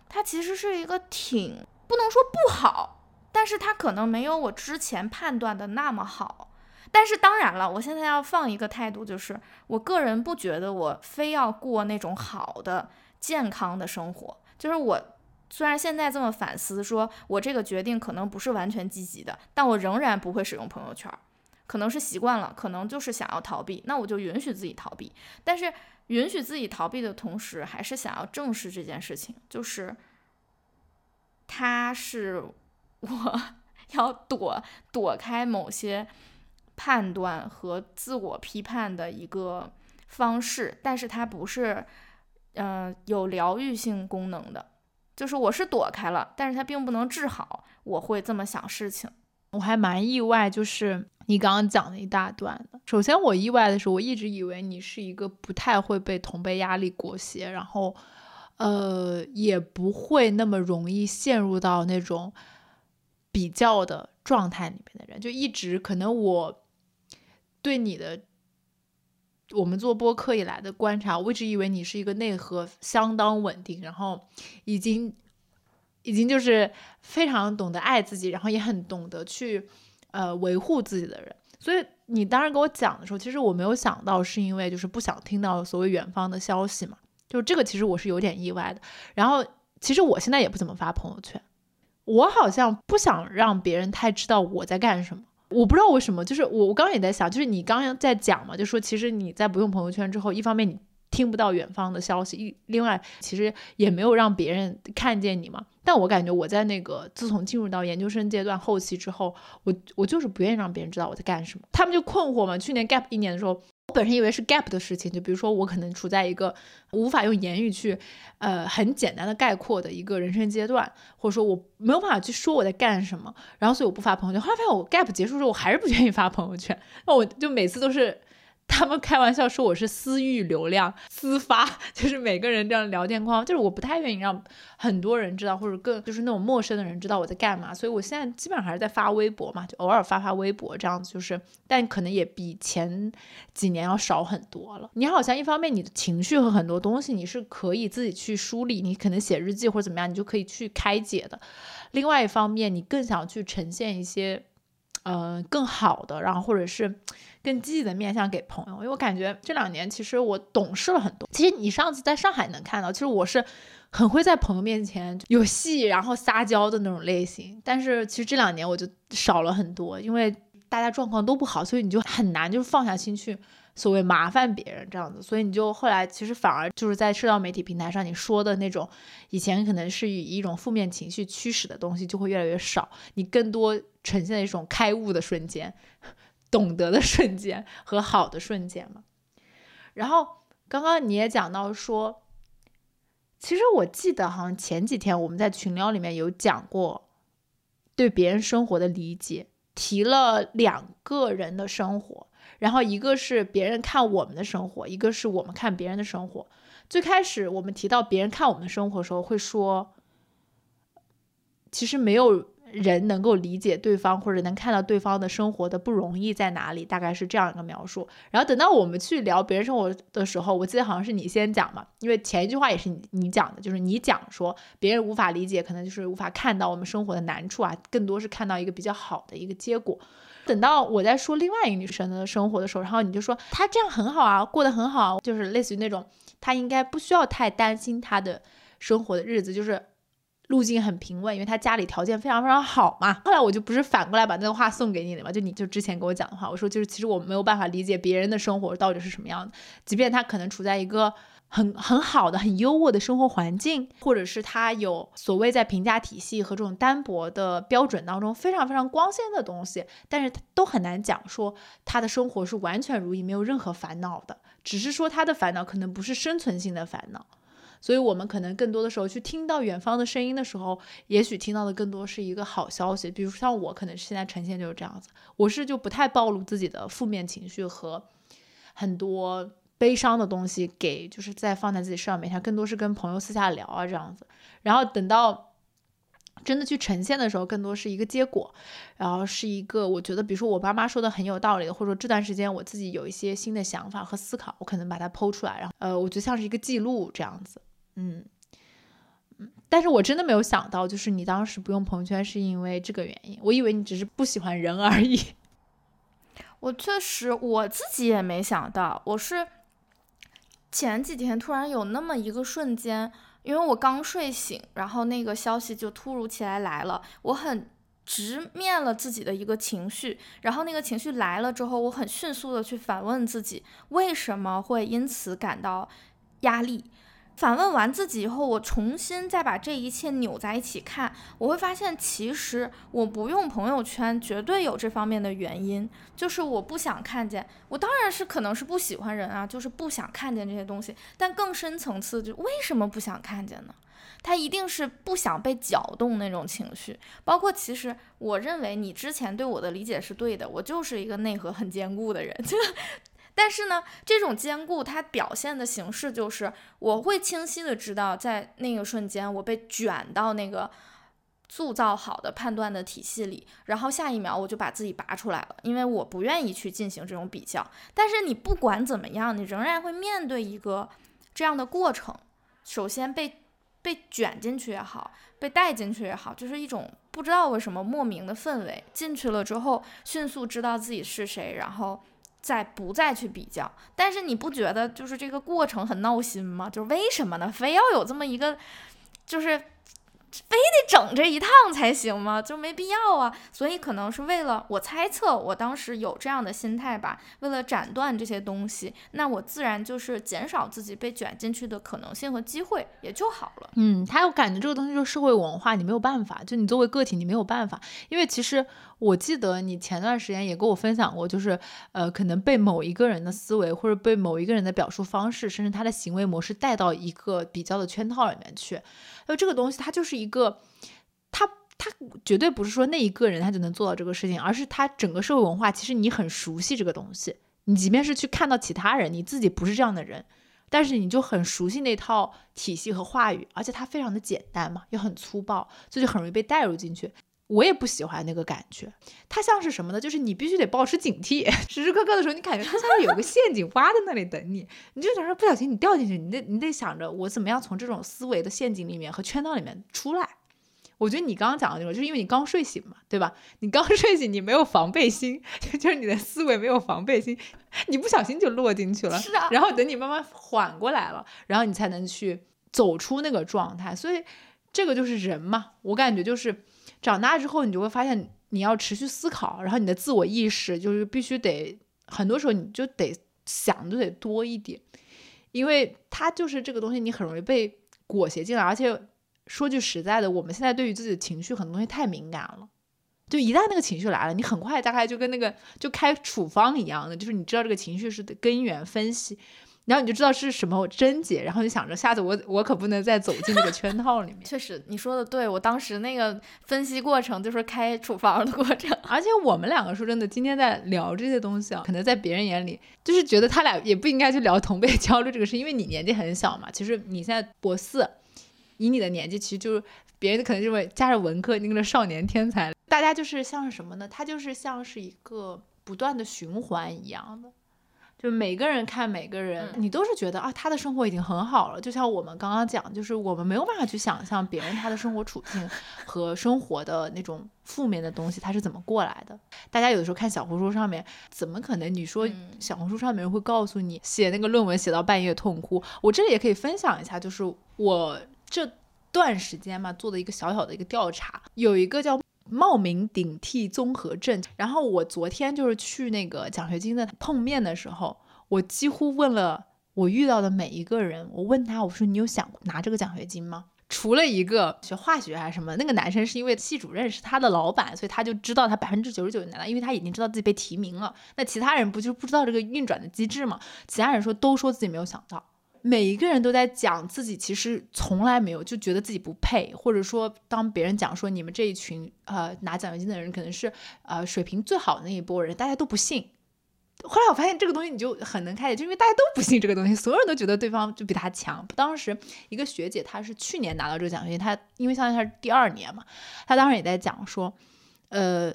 它其实是一个挺不能说不好，但是它可能没有我之前判断的那么好，但是当然了，我现在要放一个态度，就是我个人不觉得我非要过那种好的健康的生活，就是我。虽然现在这么反思，说我这个决定可能不是完全积极的，但我仍然不会使用朋友圈，可能是习惯了，可能就是想要逃避，那我就允许自己逃避。但是允许自己逃避的同时，还是想要正视这件事情，就是它是我 要躲躲开某些判断和自我批判的一个方式，但是它不是，嗯，有疗愈性功能的，就是我是躲开了，但是它并不能治好。我会这么想事情，我还蛮意外，就是你刚刚讲的一大段的。首先，我意外的是，我一直以为你是一个不太会被同辈压力裹挟，然后，呃，也不会那么容易陷入到那种比较的状态里面的人。就一直可能我对你的，我们做播客以来的观察，我一直以为你是一个内核相当稳定，然后已经。已经就是非常懂得爱自己，然后也很懂得去，呃，维护自己的人。所以你当时跟我讲的时候，其实我没有想到是因为就是不想听到所谓远方的消息嘛，就这个其实我是有点意外的。然后其实我现在也不怎么发朋友圈，我好像不想让别人太知道我在干什么。我不知道为什么，就是我我刚刚也在想，就是你刚刚在讲嘛，就说其实你在不用朋友圈之后，一方面你。听不到远方的消息，一另外其实也没有让别人看见你嘛。但我感觉我在那个自从进入到研究生阶段后期之后，我我就是不愿意让别人知道我在干什么。他们就困惑嘛。去年 gap 一年的时候，我本身以为是 gap 的事情，就比如说我可能处在一个无法用言语去呃很简单的概括的一个人生阶段，或者说我没有办法去说我在干什么，然后所以我不发朋友圈。后来发现我 gap 结束之后，我还是不愿意发朋友圈，那我就每次都是。他们开玩笑说我是私域流量私发，就是每个人这样聊天框，就是我不太愿意让很多人知道，或者更就是那种陌生的人知道我在干嘛，所以我现在基本上还是在发微博嘛，就偶尔发发微博这样子，就是但可能也比前几年要少很多了。你好像一方面你的情绪和很多东西你是可以自己去梳理，你可能写日记或者怎么样，你就可以去开解的；另外一方面你更想去呈现一些。呃，更好的，然后或者是更积极的面向给朋友，因为我感觉这两年其实我懂事了很多。其实你上次在上海能看到，其实我是很会在朋友面前有戏，然后撒娇的那种类型。但是其实这两年我就少了很多，因为大家状况都不好，所以你就很难就是放下心去。所谓麻烦别人这样子，所以你就后来其实反而就是在社交媒体平台上，你说的那种以前可能是以一种负面情绪驱使的东西就会越来越少，你更多呈现一种开悟的瞬间、懂得的瞬间和好的瞬间嘛。然后刚刚你也讲到说，其实我记得好像前几天我们在群聊里面有讲过对别人生活的理解，提了两个人的生活。然后一个是别人看我们的生活，一个是我们看别人的生活。最开始我们提到别人看我们的生活的时候，会说，其实没有人能够理解对方或者能看到对方的生活的不容易在哪里，大概是这样一个描述。然后等到我们去聊别人生活的时候，我记得好像是你先讲嘛，因为前一句话也是你你讲的，就是你讲说别人无法理解，可能就是无法看到我们生活的难处啊，更多是看到一个比较好的一个结果。等到我在说另外一个女生的生活的时候，然后你就说她这样很好啊，过得很好，就是类似于那种她应该不需要太担心她的生活的日子，就是路径很平稳，因为她家里条件非常非常好嘛。后来我就不是反过来把那个话送给你了嘛，就你就之前给我讲的话，我说就是其实我没有办法理解别人的生活到底是什么样的，即便他可能处在一个。很很好的、很优渥的生活环境，或者是他有所谓在评价体系和这种单薄的标准当中非常非常光鲜的东西，但是都很难讲说他的生活是完全如意、没有任何烦恼的。只是说他的烦恼可能不是生存性的烦恼，所以我们可能更多的时候去听到远方的声音的时候，也许听到的更多是一个好消息。比如像我，可能现在呈现就是这样子，我是就不太暴露自己的负面情绪和很多。悲伤的东西给就是再放在自己身上面，它更多是跟朋友私下聊啊这样子，然后等到真的去呈现的时候，更多是一个结果，然后是一个我觉得，比如说我妈妈说的很有道理，或者说这段时间我自己有一些新的想法和思考，我可能把它剖出来，然后呃，我觉得像是一个记录这样子，嗯嗯，但是我真的没有想到，就是你当时不用朋友圈是因为这个原因，我以为你只是不喜欢人而已。我确实我自己也没想到，我是。前几天突然有那么一个瞬间，因为我刚睡醒，然后那个消息就突如其来来了，我很直面了自己的一个情绪，然后那个情绪来了之后，我很迅速的去反问自己，为什么会因此感到压力？反问完自己以后，我重新再把这一切扭在一起看，我会发现，其实我不用朋友圈，绝对有这方面的原因，就是我不想看见。我当然是可能是不喜欢人啊，就是不想看见这些东西。但更深层次，就为什么不想看见呢？他一定是不想被搅动那种情绪。包括其实，我认为你之前对我的理解是对的，我就是一个内核很坚固的人。就 但是呢，这种坚固它表现的形式就是，我会清晰的知道，在那个瞬间我被卷到那个塑造好的判断的体系里，然后下一秒我就把自己拔出来了，因为我不愿意去进行这种比较。但是你不管怎么样，你仍然会面对一个这样的过程。首先被被卷进去也好，被带进去也好，就是一种不知道为什么莫名的氛围。进去了之后，迅速知道自己是谁，然后。再不再去比较，但是你不觉得就是这个过程很闹心吗？就是为什么呢？非要有这么一个，就是。非得整这一趟才行吗？就没必要啊。所以可能是为了我猜测，我当时有这样的心态吧。为了斩断这些东西，那我自然就是减少自己被卷进去的可能性和机会，也就好了。嗯，他有感觉这个东西就是社会文化，你没有办法。就你作为个体，你没有办法。因为其实我记得你前段时间也跟我分享过，就是呃，可能被某一个人的思维或者被某一个人的表述方式，甚至他的行为模式带到一个比较的圈套里面去。就这个东西，它就是一个，它它绝对不是说那一个人他就能做到这个事情，而是他整个社会文化，其实你很熟悉这个东西。你即便是去看到其他人，你自己不是这样的人，但是你就很熟悉那套体系和话语，而且它非常的简单嘛，又很粗暴，所以就很容易被带入进去。我也不喜欢那个感觉，它像是什么呢？就是你必须得保持警惕，时时刻刻的时候，你感觉它像是有个陷阱挖在那里等你，你就想说不小心你掉进去，你得你得想着我怎么样从这种思维的陷阱里面和圈套里面出来。我觉得你刚刚讲的那种，就是因为你刚睡醒嘛，对吧？你刚 睡醒，你没有防备心，就是你的思维没有防备心，你不小心就落进去了。是啊。然后等你慢慢缓过来了，然后你才能去走出那个状态。所以这个就是人嘛，我感觉就是。长大之后，你就会发现你要持续思考，然后你的自我意识就是必须得，很多时候你就得想的得多一点，因为它就是这个东西，你很容易被裹挟进来。而且说句实在的，我们现在对于自己的情绪很多东西太敏感了，就一旦那个情绪来了，你很快大概就跟那个就开处方一样的，就是你知道这个情绪是的根源分析。然后你就知道是什么症结，然后就想着下次我我可不能再走进这个圈套里面。确实，你说的对，我当时那个分析过程就是开处方的过程。而且我们两个说真的，今天在聊这些东西啊，可能在别人眼里就是觉得他俩也不应该去聊同辈 焦虑这个事，因为你年纪很小嘛。其实你现在博四，以你的年纪，其实就是别人可能认为加上文科那个少年天才，大家就是像是什么呢？他就是像是一个不断的循环一样的。就每个人看每个人，你都是觉得啊，他的生活已经很好了。就像我们刚刚讲，就是我们没有办法去想象别人他的生活处境和生活的那种负面的东西，他是怎么过来的。大家有的时候看小红书上面，怎么可能？你说小红书上面人会告诉你写那个论文写到半夜痛哭？我这里也可以分享一下，就是我这段时间嘛做的一个小小的一个调查，有一个叫。冒名顶替综合症。然后我昨天就是去那个奖学金的碰面的时候，我几乎问了我遇到的每一个人，我问他，我说你有想过拿这个奖学金吗？除了一个学化学还是什么，那个男生是因为系主任是他的老板，所以他就知道他百分之九十九就拿到，因为他已经知道自己被提名了。那其他人不就不知道这个运转的机制吗？其他人说都说自己没有想到。每一个人都在讲自己，其实从来没有就觉得自己不配，或者说当别人讲说你们这一群呃拿奖学金的人可能是呃水平最好的那一波人，大家都不信。后来我发现这个东西你就很能开解，就因为大家都不信这个东西，所有人都觉得对方就比他强。当时一个学姐她是去年拿到这个奖学金，她因为相当于她是第二年嘛，她当时也在讲说，呃。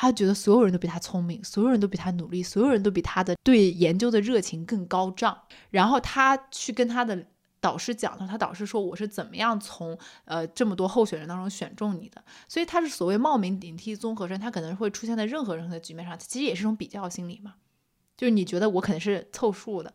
他觉得所有人都比他聪明，所有人都比他努力，所有人都比他的对研究的热情更高涨。然后他去跟他的导师讲，他导师说我是怎么样从呃这么多候选人当中选中你的。所以他是所谓冒名顶替综合症，他可能会出现在任何任何的局面上，其实也是一种比较心理嘛。就是你觉得我可能是凑数的，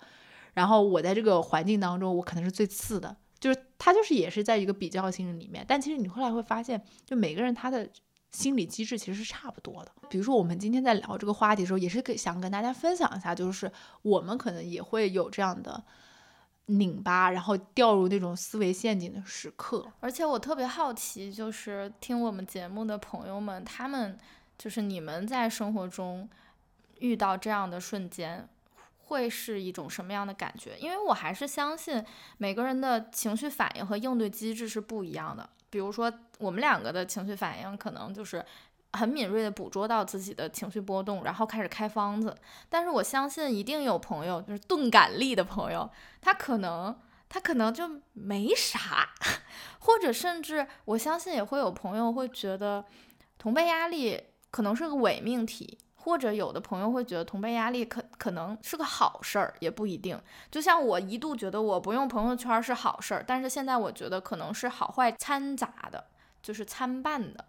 然后我在这个环境当中我可能是最次的，就是他就是也是在一个比较心理里面。但其实你后来会发现，就每个人他的。心理机制其实是差不多的。比如说，我们今天在聊这个话题的时候，也是给想跟大家分享一下，就是我们可能也会有这样的，拧巴，然后掉入那种思维陷阱的时刻。而且我特别好奇，就是听我们节目的朋友们，他们就是你们在生活中遇到这样的瞬间，会是一种什么样的感觉？因为我还是相信每个人的情绪反应和应对机制是不一样的。比如说，我们两个的情绪反应可能就是很敏锐的捕捉到自己的情绪波动，然后开始开方子。但是我相信一定有朋友，就是钝感力的朋友，他可能他可能就没啥，或者甚至我相信也会有朋友会觉得同辈压力可能是个伪命题。或者有的朋友会觉得同辈压力可可能是个好事儿，也不一定。就像我一度觉得我不用朋友圈是好事儿，但是现在我觉得可能是好坏掺杂的，就是参半的。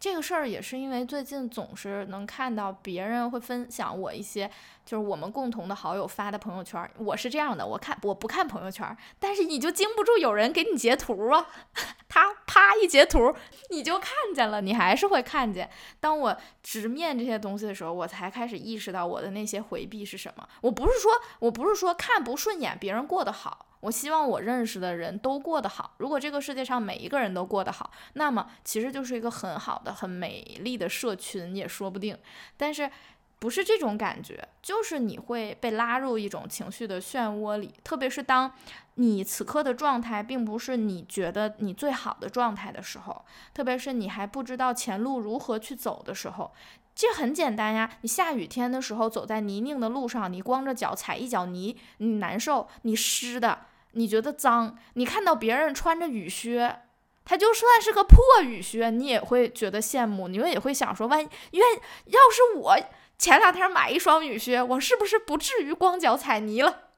这个事儿也是因为最近总是能看到别人会分享我一些，就是我们共同的好友发的朋友圈。我是这样的，我看我不看朋友圈，但是你就经不住有人给你截图啊，他啪一截图，你就看见了，你还是会看见。当我直面这些东西的时候，我才开始意识到我的那些回避是什么。我不是说我不是说看不顺眼别人过得好。我希望我认识的人都过得好。如果这个世界上每一个人都过得好，那么其实就是一个很好的、很美丽的社群也说不定。但是不是这种感觉，就是你会被拉入一种情绪的漩涡里。特别是当你此刻的状态并不是你觉得你最好的状态的时候，特别是你还不知道前路如何去走的时候。这很简单呀，你下雨天的时候走在泥泞的路上，你光着脚踩一脚泥，你难受，你湿的，你觉得脏。你看到别人穿着雨靴，他就算是个破雨靴，你也会觉得羡慕，你们也会想说，万一愿要是我前两天买一双雨靴，我是不是不至于光脚踩泥了？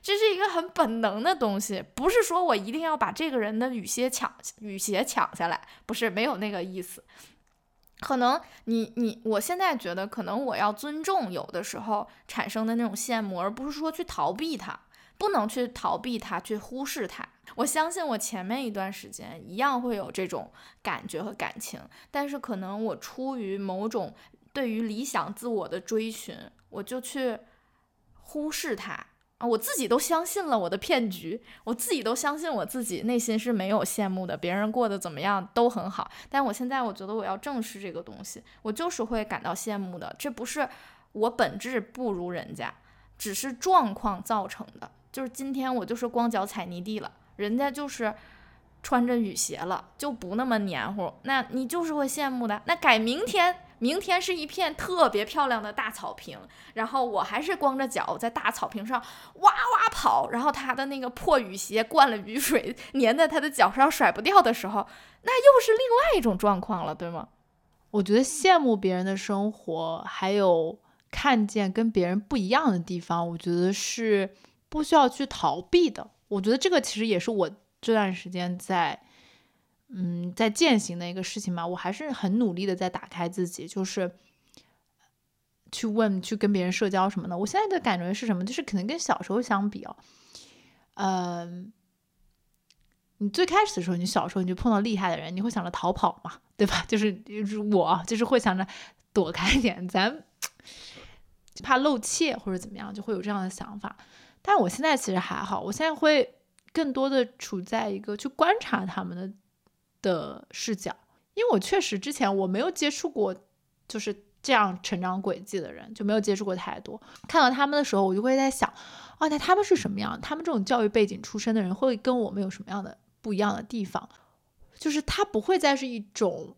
这是一个很本能的东西，不是说我一定要把这个人的雨靴抢雨鞋抢下来，不是没有那个意思。可能你你我现在觉得，可能我要尊重有的时候产生的那种羡慕，而不是说去逃避它，不能去逃避它，去忽视它。我相信我前面一段时间一样会有这种感觉和感情，但是可能我出于某种对于理想自我的追寻，我就去忽视它。啊我自己都相信了我的骗局，我自己都相信我自己内心是没有羡慕的，别人过得怎么样都很好。但我现在我觉得我要正视这个东西，我就是会感到羡慕的。这不是我本质不如人家，只是状况造成的。就是今天我就是光脚踩泥地了，人家就是穿着雨鞋了，就不那么黏糊。那你就是会羡慕的。那改明天。明天是一片特别漂亮的大草坪，然后我还是光着脚在大草坪上哇哇跑，然后他的那个破雨鞋灌了雨水，粘在他的脚上甩不掉的时候，那又是另外一种状况了，对吗？我觉得羡慕别人的生活，还有看见跟别人不一样的地方，我觉得是不需要去逃避的。我觉得这个其实也是我这段时间在。嗯，在践行的一个事情嘛，我还是很努力的在打开自己，就是去问、去跟别人社交什么的。我现在的感觉是什么？就是可能跟小时候相比哦，嗯，你最开始的时候，你小时候你就碰到厉害的人，你会想着逃跑嘛，对吧？就是就是我就是会想着躲开点，咱怕露怯或者怎么样，就会有这样的想法。但我现在其实还好，我现在会更多的处在一个去观察他们的。的视角，因为我确实之前我没有接触过就是这样成长轨迹的人，就没有接触过太多。看到他们的时候，我就会在想，哦，那他们是什么样？他们这种教育背景出身的人，会跟我们有什么样的不一样的地方？就是他不会再是一种，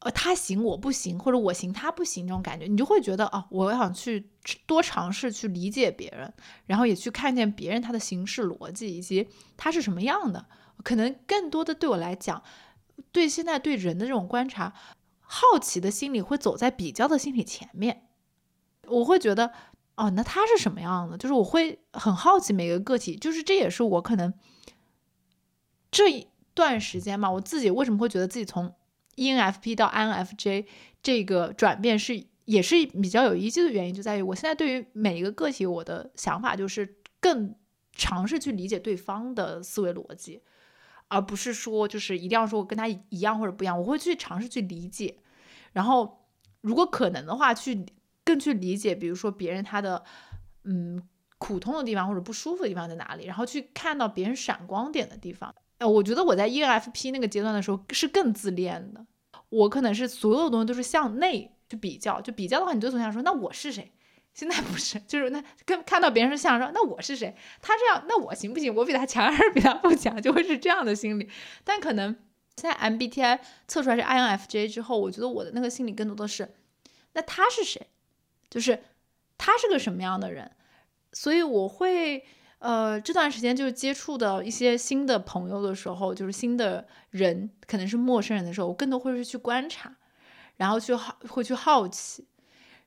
呃，他行我不行，或者我行他不行这种感觉。你就会觉得，哦，我想去多尝试去理解别人，然后也去看见别人他的行事逻辑以及他是什么样的。可能更多的对我来讲，对现在对人的这种观察，好奇的心理会走在比较的心理前面。我会觉得，哦，那他是什么样的？就是我会很好奇每个个体。就是这也是我可能这一段时间嘛，我自己为什么会觉得自己从 ENFP 到 INFJ 这个转变是也是比较有依据的原因，就在于我现在对于每一个个体，我的想法就是更尝试去理解对方的思维逻辑。而不是说，就是一定要说我跟他一样或者不一样，我会去尝试去理解，然后如果可能的话，去更去理解，比如说别人他的嗯苦痛的地方或者不舒服的地方在哪里，然后去看到别人闪光点的地方。呃，我觉得我在 ENFP 那个阶段的时候是更自恋的，我可能是所有东西都是向内去比较，就比较的话，你就总想说，那我是谁？现在不是，就是那跟看到别人是像说，那我是谁？他这样，那我行不行？我比他强 还是比他不强？就会是这样的心理。但可能现在 MBTI 测出来是 INFJ 之后，我觉得我的那个心理更多的是，那他是谁？就是他是个什么样的人？所以我会，呃，这段时间就是接触到一些新的朋友的时候，就是新的人，可能是陌生人的时候，我更多会是去观察，然后去好会去好奇。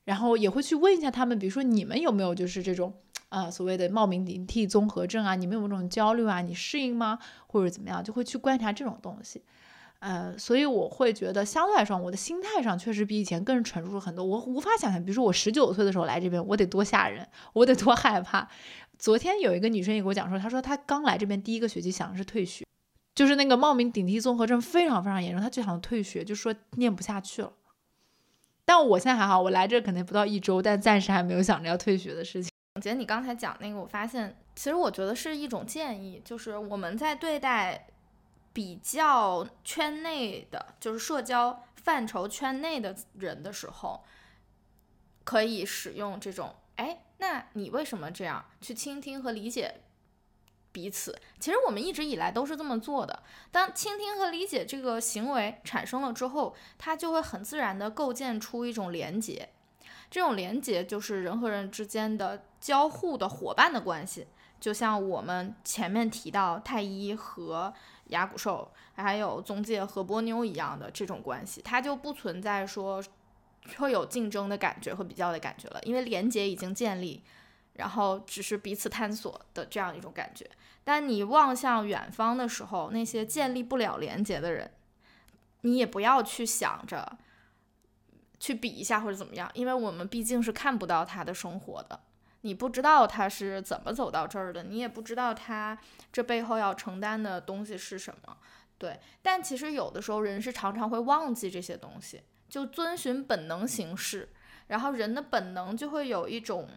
然后也会去问一下他们，比如说你们有没有就是这种，呃，所谓的冒名顶替综合症啊？你们有没有这种焦虑啊？你适应吗？或者怎么样？就会去观察这种东西，呃，所以我会觉得相对来说，我的心态上确实比以前更成熟了很多。我无法想象，比如说我十九岁的时候来这边，我得多吓人，我得多害怕。昨天有一个女生也给我讲说，她说她刚来这边第一个学期想的是退学，就是那个冒名顶替综合症非常非常严重，她就想退学，就说念不下去了。但我现在还好，我来这可能不到一周，但暂时还没有想着要退学的事情。总结你刚才讲那个，我发现其实我觉得是一种建议，就是我们在对待比较圈内的，就是社交范畴圈内的人的时候，可以使用这种，哎，那你为什么这样？去倾听和理解。彼此，其实我们一直以来都是这么做的。当倾听和理解这个行为产生了之后，它就会很自然地构建出一种连结。这种连结就是人和人之间的交互的伙伴的关系，就像我们前面提到太一和牙骨兽，还有宗介和波妞一样的这种关系，它就不存在说会有竞争的感觉和比较的感觉了，因为连结已经建立。然后只是彼此探索的这样一种感觉，但你望向远方的时候，那些建立不了连接的人，你也不要去想着去比一下或者怎么样，因为我们毕竟是看不到他的生活的，你不知道他是怎么走到这儿的，你也不知道他这背后要承担的东西是什么。对，但其实有的时候人是常常会忘记这些东西，就遵循本能行事，然后人的本能就会有一种。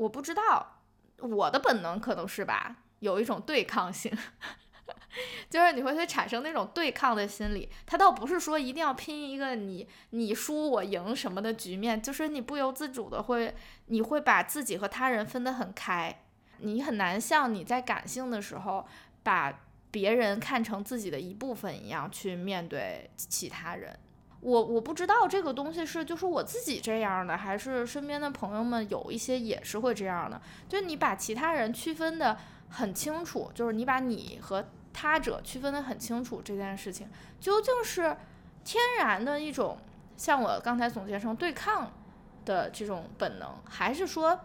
我不知道，我的本能可能是吧，有一种对抗性，就是你会会产生那种对抗的心理。他倒不是说一定要拼一个你你输我赢什么的局面，就是你不由自主的会，你会把自己和他人分得很开，你很难像你在感性的时候把别人看成自己的一部分一样去面对其他人。我我不知道这个东西是就是我自己这样的，还是身边的朋友们有一些也是会这样的。就你把其他人区分的很清楚，就是你把你和他者区分的很清楚，这件事情究竟是天然的一种像我刚才总结成对抗的这种本能，还是说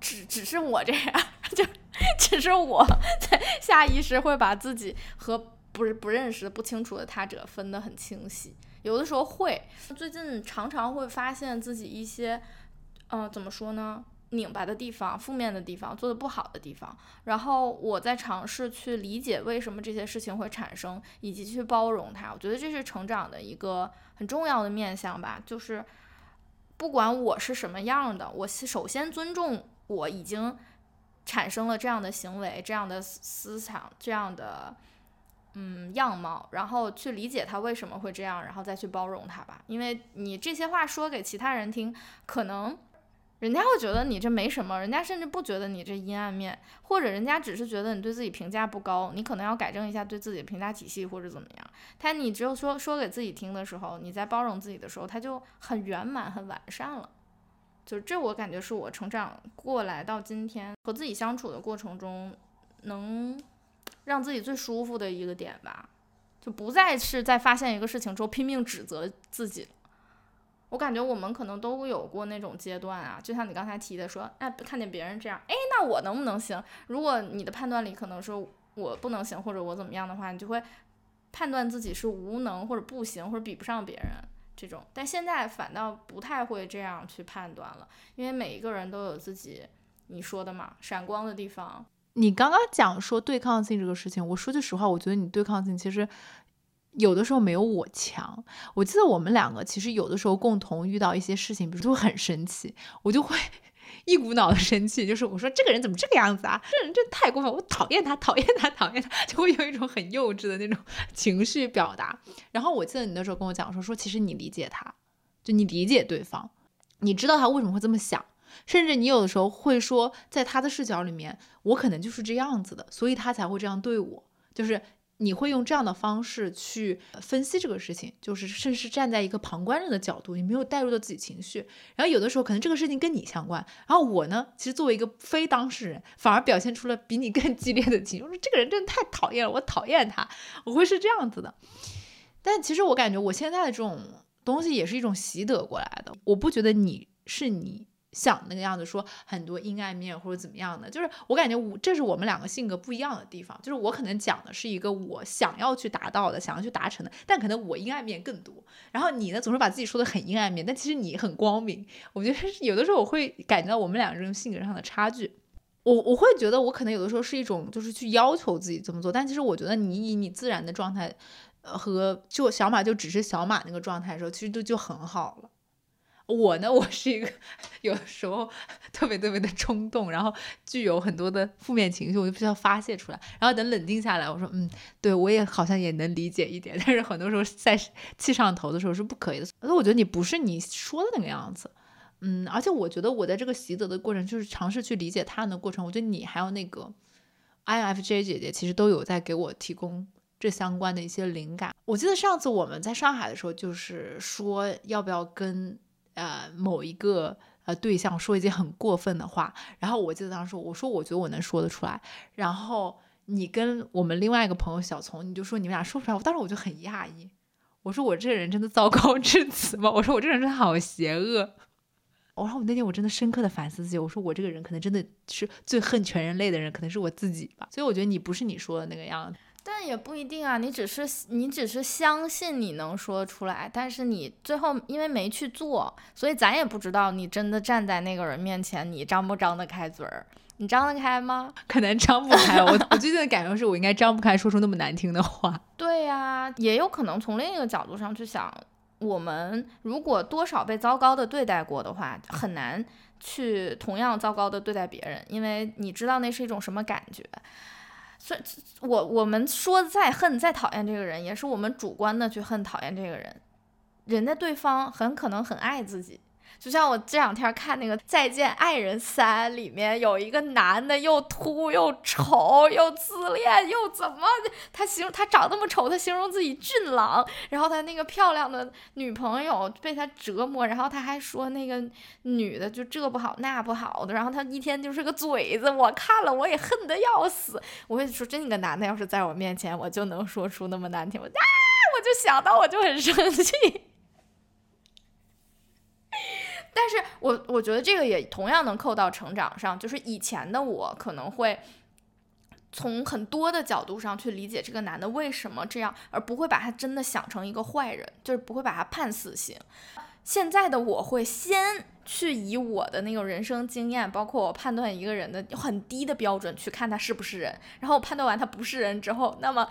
只只是我这样，就只是我在下意识会把自己和不是不认识不清楚的他者分得很清晰。有的时候会，最近常常会发现自己一些，嗯，怎么说呢，拧巴的地方、负面的地方、做的不好的地方。然后我在尝试去理解为什么这些事情会产生，以及去包容它。我觉得这是成长的一个很重要的面向吧。就是不管我是什么样的，我首先尊重我已经产生了这样的行为、这样的思想、这样的。嗯，样貌，然后去理解他为什么会这样，然后再去包容他吧。因为你这些话说给其他人听，可能人家会觉得你这没什么，人家甚至不觉得你这阴暗面，或者人家只是觉得你对自己评价不高，你可能要改正一下对自己的评价体系或者怎么样。他你只有说说给自己听的时候，你在包容自己的时候，他就很圆满、很完善了。就这，我感觉是我成长过来到今天和自己相处的过程中能。让自己最舒服的一个点吧，就不再是在发现一个事情之后拼命指责自己。我感觉我们可能都有过那种阶段啊，就像你刚才提的说，哎，看见别人这样，哎，那我能不能行？如果你的判断里可能是我不能行，或者我怎么样的话，你就会判断自己是无能或者不行或者比不上别人这种。但现在反倒不太会这样去判断了，因为每一个人都有自己你说的嘛，闪光的地方。你刚刚讲说对抗性这个事情，我说句实话，我觉得你对抗性其实有的时候没有我强。我记得我们两个其实有的时候共同遇到一些事情，比如说很生气，我就会 一股脑的生气，就是我说这个人怎么这个样子啊？这人真太过分，我讨厌他，讨厌他，讨厌他，就会有一种很幼稚的那种 情绪表达。然后我记得你那时候跟我讲说，说其实你理解他，就你理解对方，你知道他为什么会这么想，甚至你有的时候会说，在他的视角里面，我可能就是这样子的，所以他才会这样对我，就是。你会用这样的方式去分析这个事情，就是甚至是站在一个旁观者的角度，你没有带入到自己情绪。然后有的时候可能这个事情跟你相关，然后我呢，其实作为一个非当事人，反而表现出了比你更激烈的情绪。我说这个人真的太讨厌了，我讨厌他，我会是这样子的。但其实我感觉我现在的这种东西也是一种习得过来的，我不觉得你是你。想那个样子说很多阴暗面或者怎么样的，就是我感觉我这是我们两个性格不一样的地方。就是我可能讲的是一个我想要去达到的、想要去达成的，但可能我阴暗面更多。然后你呢，总是把自己说的很阴暗面，但其实你很光明。我觉得有的时候我会感觉到我们两个人性格上的差距。我我会觉得我可能有的时候是一种就是去要求自己这么做，但其实我觉得你以你自然的状态，呃，和就小马就只是小马那个状态的时候，其实都就很好了。我呢，我是一个有时候特别特别的冲动，然后具有很多的负面情绪，我就必须要发泄出来。然后等冷静下来，我说，嗯，对我也好像也能理解一点。但是很多时候在气上头的时候是不可以的。所以我觉得你不是你说的那个样子，嗯，而且我觉得我在这个习得的过程，就是尝试去理解他人的过程。我觉得你还有那个 INFJ 姐姐，其实都有在给我提供这相关的一些灵感。我记得上次我们在上海的时候，就是说要不要跟。呃，某一个呃对象说一些很过分的话，然后我记得当时说我说我觉得我能说得出来，然后你跟我们另外一个朋友小丛，你就说你们俩说不出来，我当时我就很讶异，我说我这个人真的糟糕至此吗？我说我这个人真的好邪恶。我说我那天我真的深刻的反思自己，我说我这个人可能真的是最恨全人类的人，可能是我自己吧。所以我觉得你不是你说的那个样子。但也不一定啊，你只是你只是相信你能说出来，但是你最后因为没去做，所以咱也不知道你真的站在那个人面前，你张不张得开嘴儿？你张得开吗？可能张不开。我我最近的感受是我应该张不开，说出那么难听的话。对呀，也有可能从另一个角度上去想，我们如果多少被糟糕的对待过的话，很难去同样糟糕的对待别人，因为你知道那是一种什么感觉。所以，我我们说再恨再讨厌这个人，也是我们主观的去恨讨厌这个人，人家对方很可能很爱自己。就像我这两天看那个《再见爱人三》里面有一个男的，又秃又丑又自恋又怎么？他形容他长那么丑，他形容自己俊朗。然后他那个漂亮的女朋友被他折磨，然后他还说那个女的就这不好那不好的。然后他一天就是个嘴子，我看了我也恨得要死。我会说，这个男的要是在我面前，我就能说出那么难听。我啊，我就想到我就很生气。但是我我觉得这个也同样能扣到成长上，就是以前的我可能会从很多的角度上去理解这个男的为什么这样，而不会把他真的想成一个坏人，就是不会把他判死刑。现在的我会先去以我的那个人生经验，包括我判断一个人的很低的标准去看他是不是人，然后我判断完他不是人之后，那么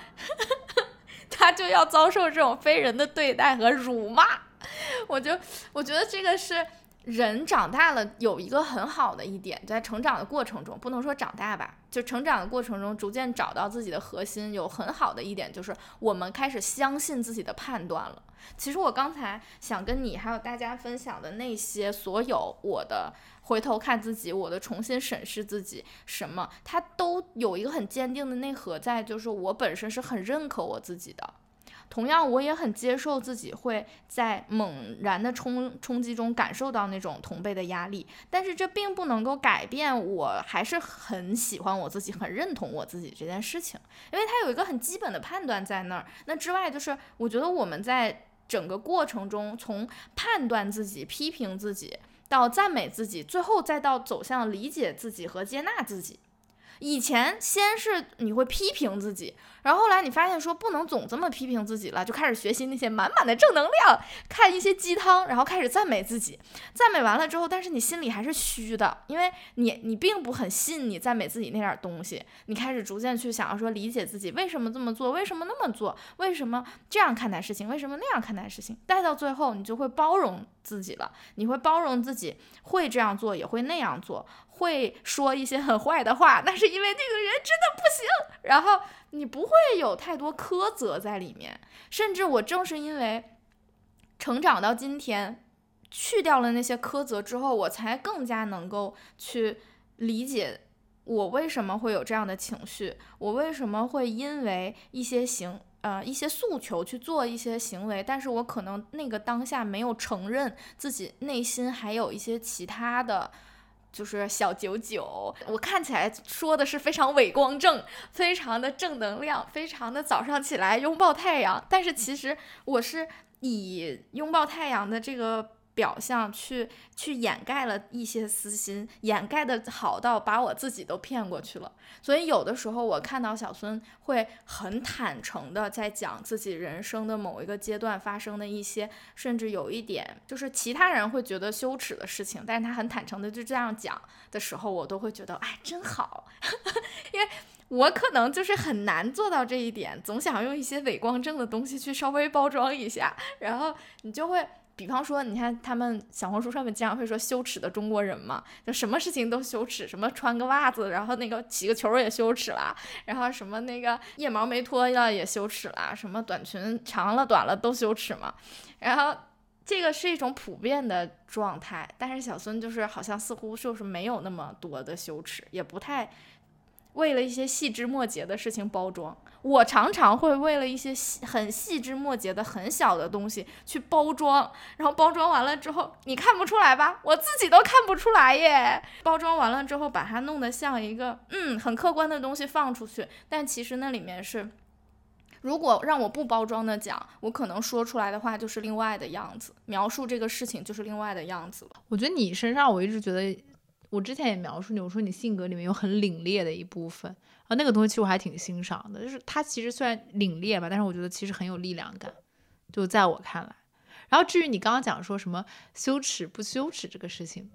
他就要遭受这种非人的对待和辱骂。我就我觉得这个是。人长大了有一个很好的一点，在成长的过程中，不能说长大吧，就成长的过程中，逐渐找到自己的核心，有很好的一点就是我们开始相信自己的判断了。其实我刚才想跟你还有大家分享的那些，所有我的回头看自己，我的重新审视自己，什么，它都有一个很坚定的内核在，就是我本身是很认可我自己的。同样，我也很接受自己会在猛然的冲冲击中感受到那种同辈的压力，但是这并不能够改变我还是很喜欢我自己，很认同我自己这件事情，因为它有一个很基本的判断在那儿。那之外，就是我觉得我们在整个过程中，从判断自己、批评自己，到赞美自己，最后再到走向理解自己和接纳自己。以前先是你会批评自己。然后后来你发现说不能总这么批评自己了，就开始学习那些满满的正能量，看一些鸡汤，然后开始赞美自己。赞美完了之后，但是你心里还是虚的，因为你你并不很信你赞美自己那点东西。你开始逐渐去想要说理解自己为什么这么做，为什么那么做，为什么这样看待事情，为什么那样看待事情。带到最后，你就会包容自己了，你会包容自己会这样做，也会那样做。会说一些很坏的话，那是因为那个人真的不行。然后你不会有太多苛责在里面，甚至我正是因为成长到今天，去掉了那些苛责之后，我才更加能够去理解我为什么会有这样的情绪，我为什么会因为一些行呃一些诉求去做一些行为，但是我可能那个当下没有承认自己内心还有一些其他的。就是小九九，我看起来说的是非常伟光正，非常的正能量，非常的早上起来拥抱太阳。但是其实我是以拥抱太阳的这个。表象去去掩盖了一些私心，掩盖的好到把我自己都骗过去了。所以有的时候我看到小孙会很坦诚的在讲自己人生的某一个阶段发生的一些，甚至有一点就是其他人会觉得羞耻的事情，但是他很坦诚的就这样讲的时候，我都会觉得哎真好，因为我可能就是很难做到这一点，总想用一些伪光正的东西去稍微包装一下，然后你就会。比方说，你看他们小红书上面经常会说羞耻的中国人嘛，就什么事情都羞耻，什么穿个袜子，然后那个起个球也羞耻啦，然后什么那个腋毛没脱了也羞耻啦，什么短裙长了短了都羞耻嘛。然后这个是一种普遍的状态，但是小孙就是好像似乎就是没有那么多的羞耻，也不太为了一些细枝末节的事情包装。我常常会为了一些细很细枝末节的很小的东西去包装，然后包装完了之后，你看不出来吧？我自己都看不出来耶。包装完了之后，把它弄得像一个嗯很客观的东西放出去，但其实那里面是，如果让我不包装的讲，我可能说出来的话就是另外的样子，描述这个事情就是另外的样子了。我觉得你身上，我一直觉得，我之前也描述你，我说你性格里面有很凛冽的一部分。啊，那个东西其实我还挺欣赏的，就是它其实虽然凛冽吧，但是我觉得其实很有力量感，就在我看来。然后至于你刚刚讲说什么羞耻不羞耻这个事情，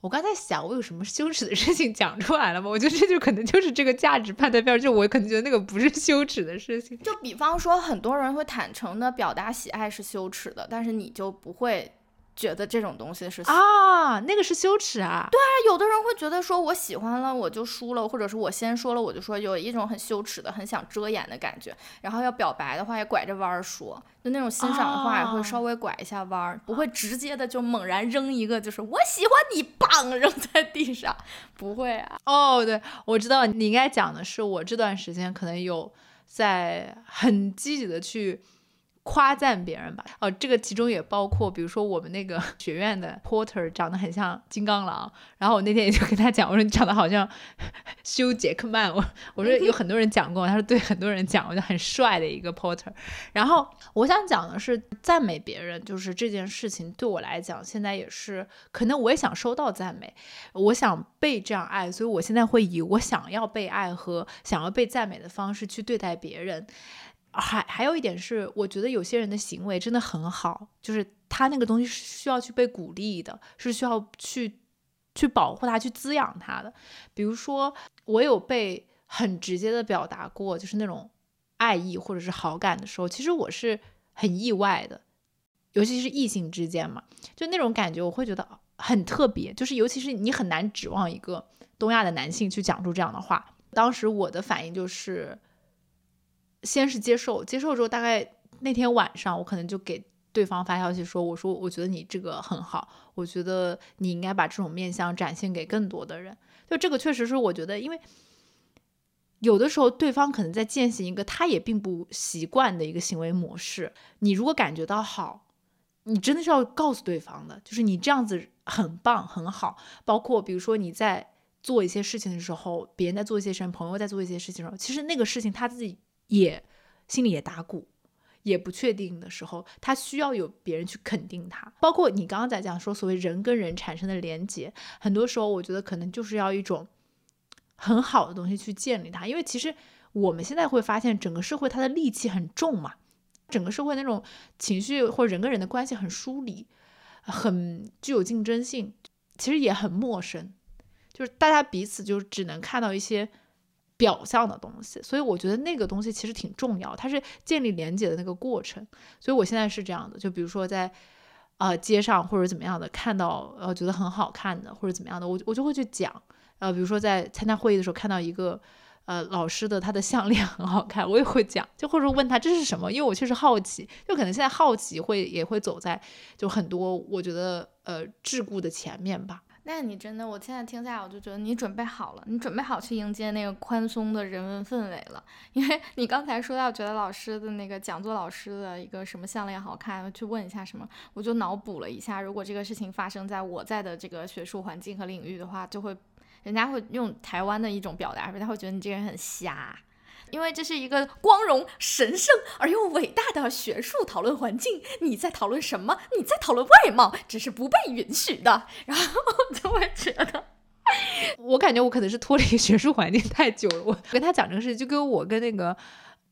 我刚才想我有什么羞耻的事情讲出来了吗？我觉得这就可能就是这个价值判断标准，就我可能觉得那个不是羞耻的事情。就比方说，很多人会坦诚的表达喜爱是羞耻的，但是你就不会。觉得这种东西是啊，那个是羞耻啊。对啊，有的人会觉得说我喜欢了我就输了，或者是我先说了我就说，有一种很羞耻的、很想遮掩的感觉。然后要表白的话也拐着弯儿说，就那种欣赏的话也会稍微拐一下弯儿，不会直接的就猛然扔一个就是我喜欢你，棒扔在地上，不会啊。哦，对，我知道你应该讲的是我这段时间可能有在很积极的去。夸赞别人吧，哦，这个其中也包括，比如说我们那个 学院的 porter 长得很像金刚狼，然后我那天也就跟他讲，我说你长得好像 休杰克曼，我我说有很多人讲过，他说对很多人讲，我就很帅的一个 porter。然后我想讲的是赞美别人，就是这件事情对我来讲，现在也是可能我也想收到赞美，我想被这样爱，所以我现在会以我想要被爱和想要被赞美的方式去对待别人。还还有一点是，我觉得有些人的行为真的很好，就是他那个东西是需要去被鼓励的，是需要去去保护他、去滋养他的。比如说，我有被很直接的表达过，就是那种爱意或者是好感的时候，其实我是很意外的，尤其是异性之间嘛，就那种感觉我会觉得很特别，就是尤其是你很难指望一个东亚的男性去讲出这样的话。当时我的反应就是。先是接受，接受之后，大概那天晚上，我可能就给对方发消息说：“我说，我觉得你这个很好，我觉得你应该把这种面相展现给更多的人。”就这个确实是我觉得，因为有的时候对方可能在践行一个他也并不习惯的一个行为模式。你如果感觉到好，你真的是要告诉对方的，就是你这样子很棒很好。包括比如说你在做一些事情的时候，别人在做一些事情，朋友在做一些事情的时候，其实那个事情他自己。也心里也打鼓，也不确定的时候，他需要有别人去肯定他。包括你刚刚在讲说，所谓人跟人产生的连接，很多时候我觉得可能就是要一种很好的东西去建立它。因为其实我们现在会发现，整个社会它的戾气很重嘛，整个社会那种情绪或人跟人的关系很疏离，很具有竞争性，其实也很陌生，就是大家彼此就只能看到一些。表象的东西，所以我觉得那个东西其实挺重要，它是建立连接的那个过程。所以我现在是这样的，就比如说在呃街上或者怎么样的看到呃觉得很好看的或者怎么样的，我我就会去讲。呃，比如说在参加会议的时候看到一个呃老师的他的项链很好看，我也会讲，就或者问他这是什么，因为我确实好奇，就可能现在好奇会也会走在就很多我觉得呃桎梏的前面吧。那你真的，我现在听下来，我就觉得你准备好了，你准备好去迎接那个宽松的人文氛围了。因为你刚才说到觉得老师的那个讲座老师的一个什么项链好看，去问一下什么，我就脑补了一下，如果这个事情发生在我在的这个学术环境和领域的话，就会人家会用台湾的一种表达，人家会觉得你这个人很瞎。因为这是一个光荣、神圣而又伟大的学术讨论环境，你在讨论什么？你在讨论外貌，只是不被允许的。然后就会觉得，我感觉我可能是脱离学术环境太久了。我跟他讲这个事情，就跟我跟那个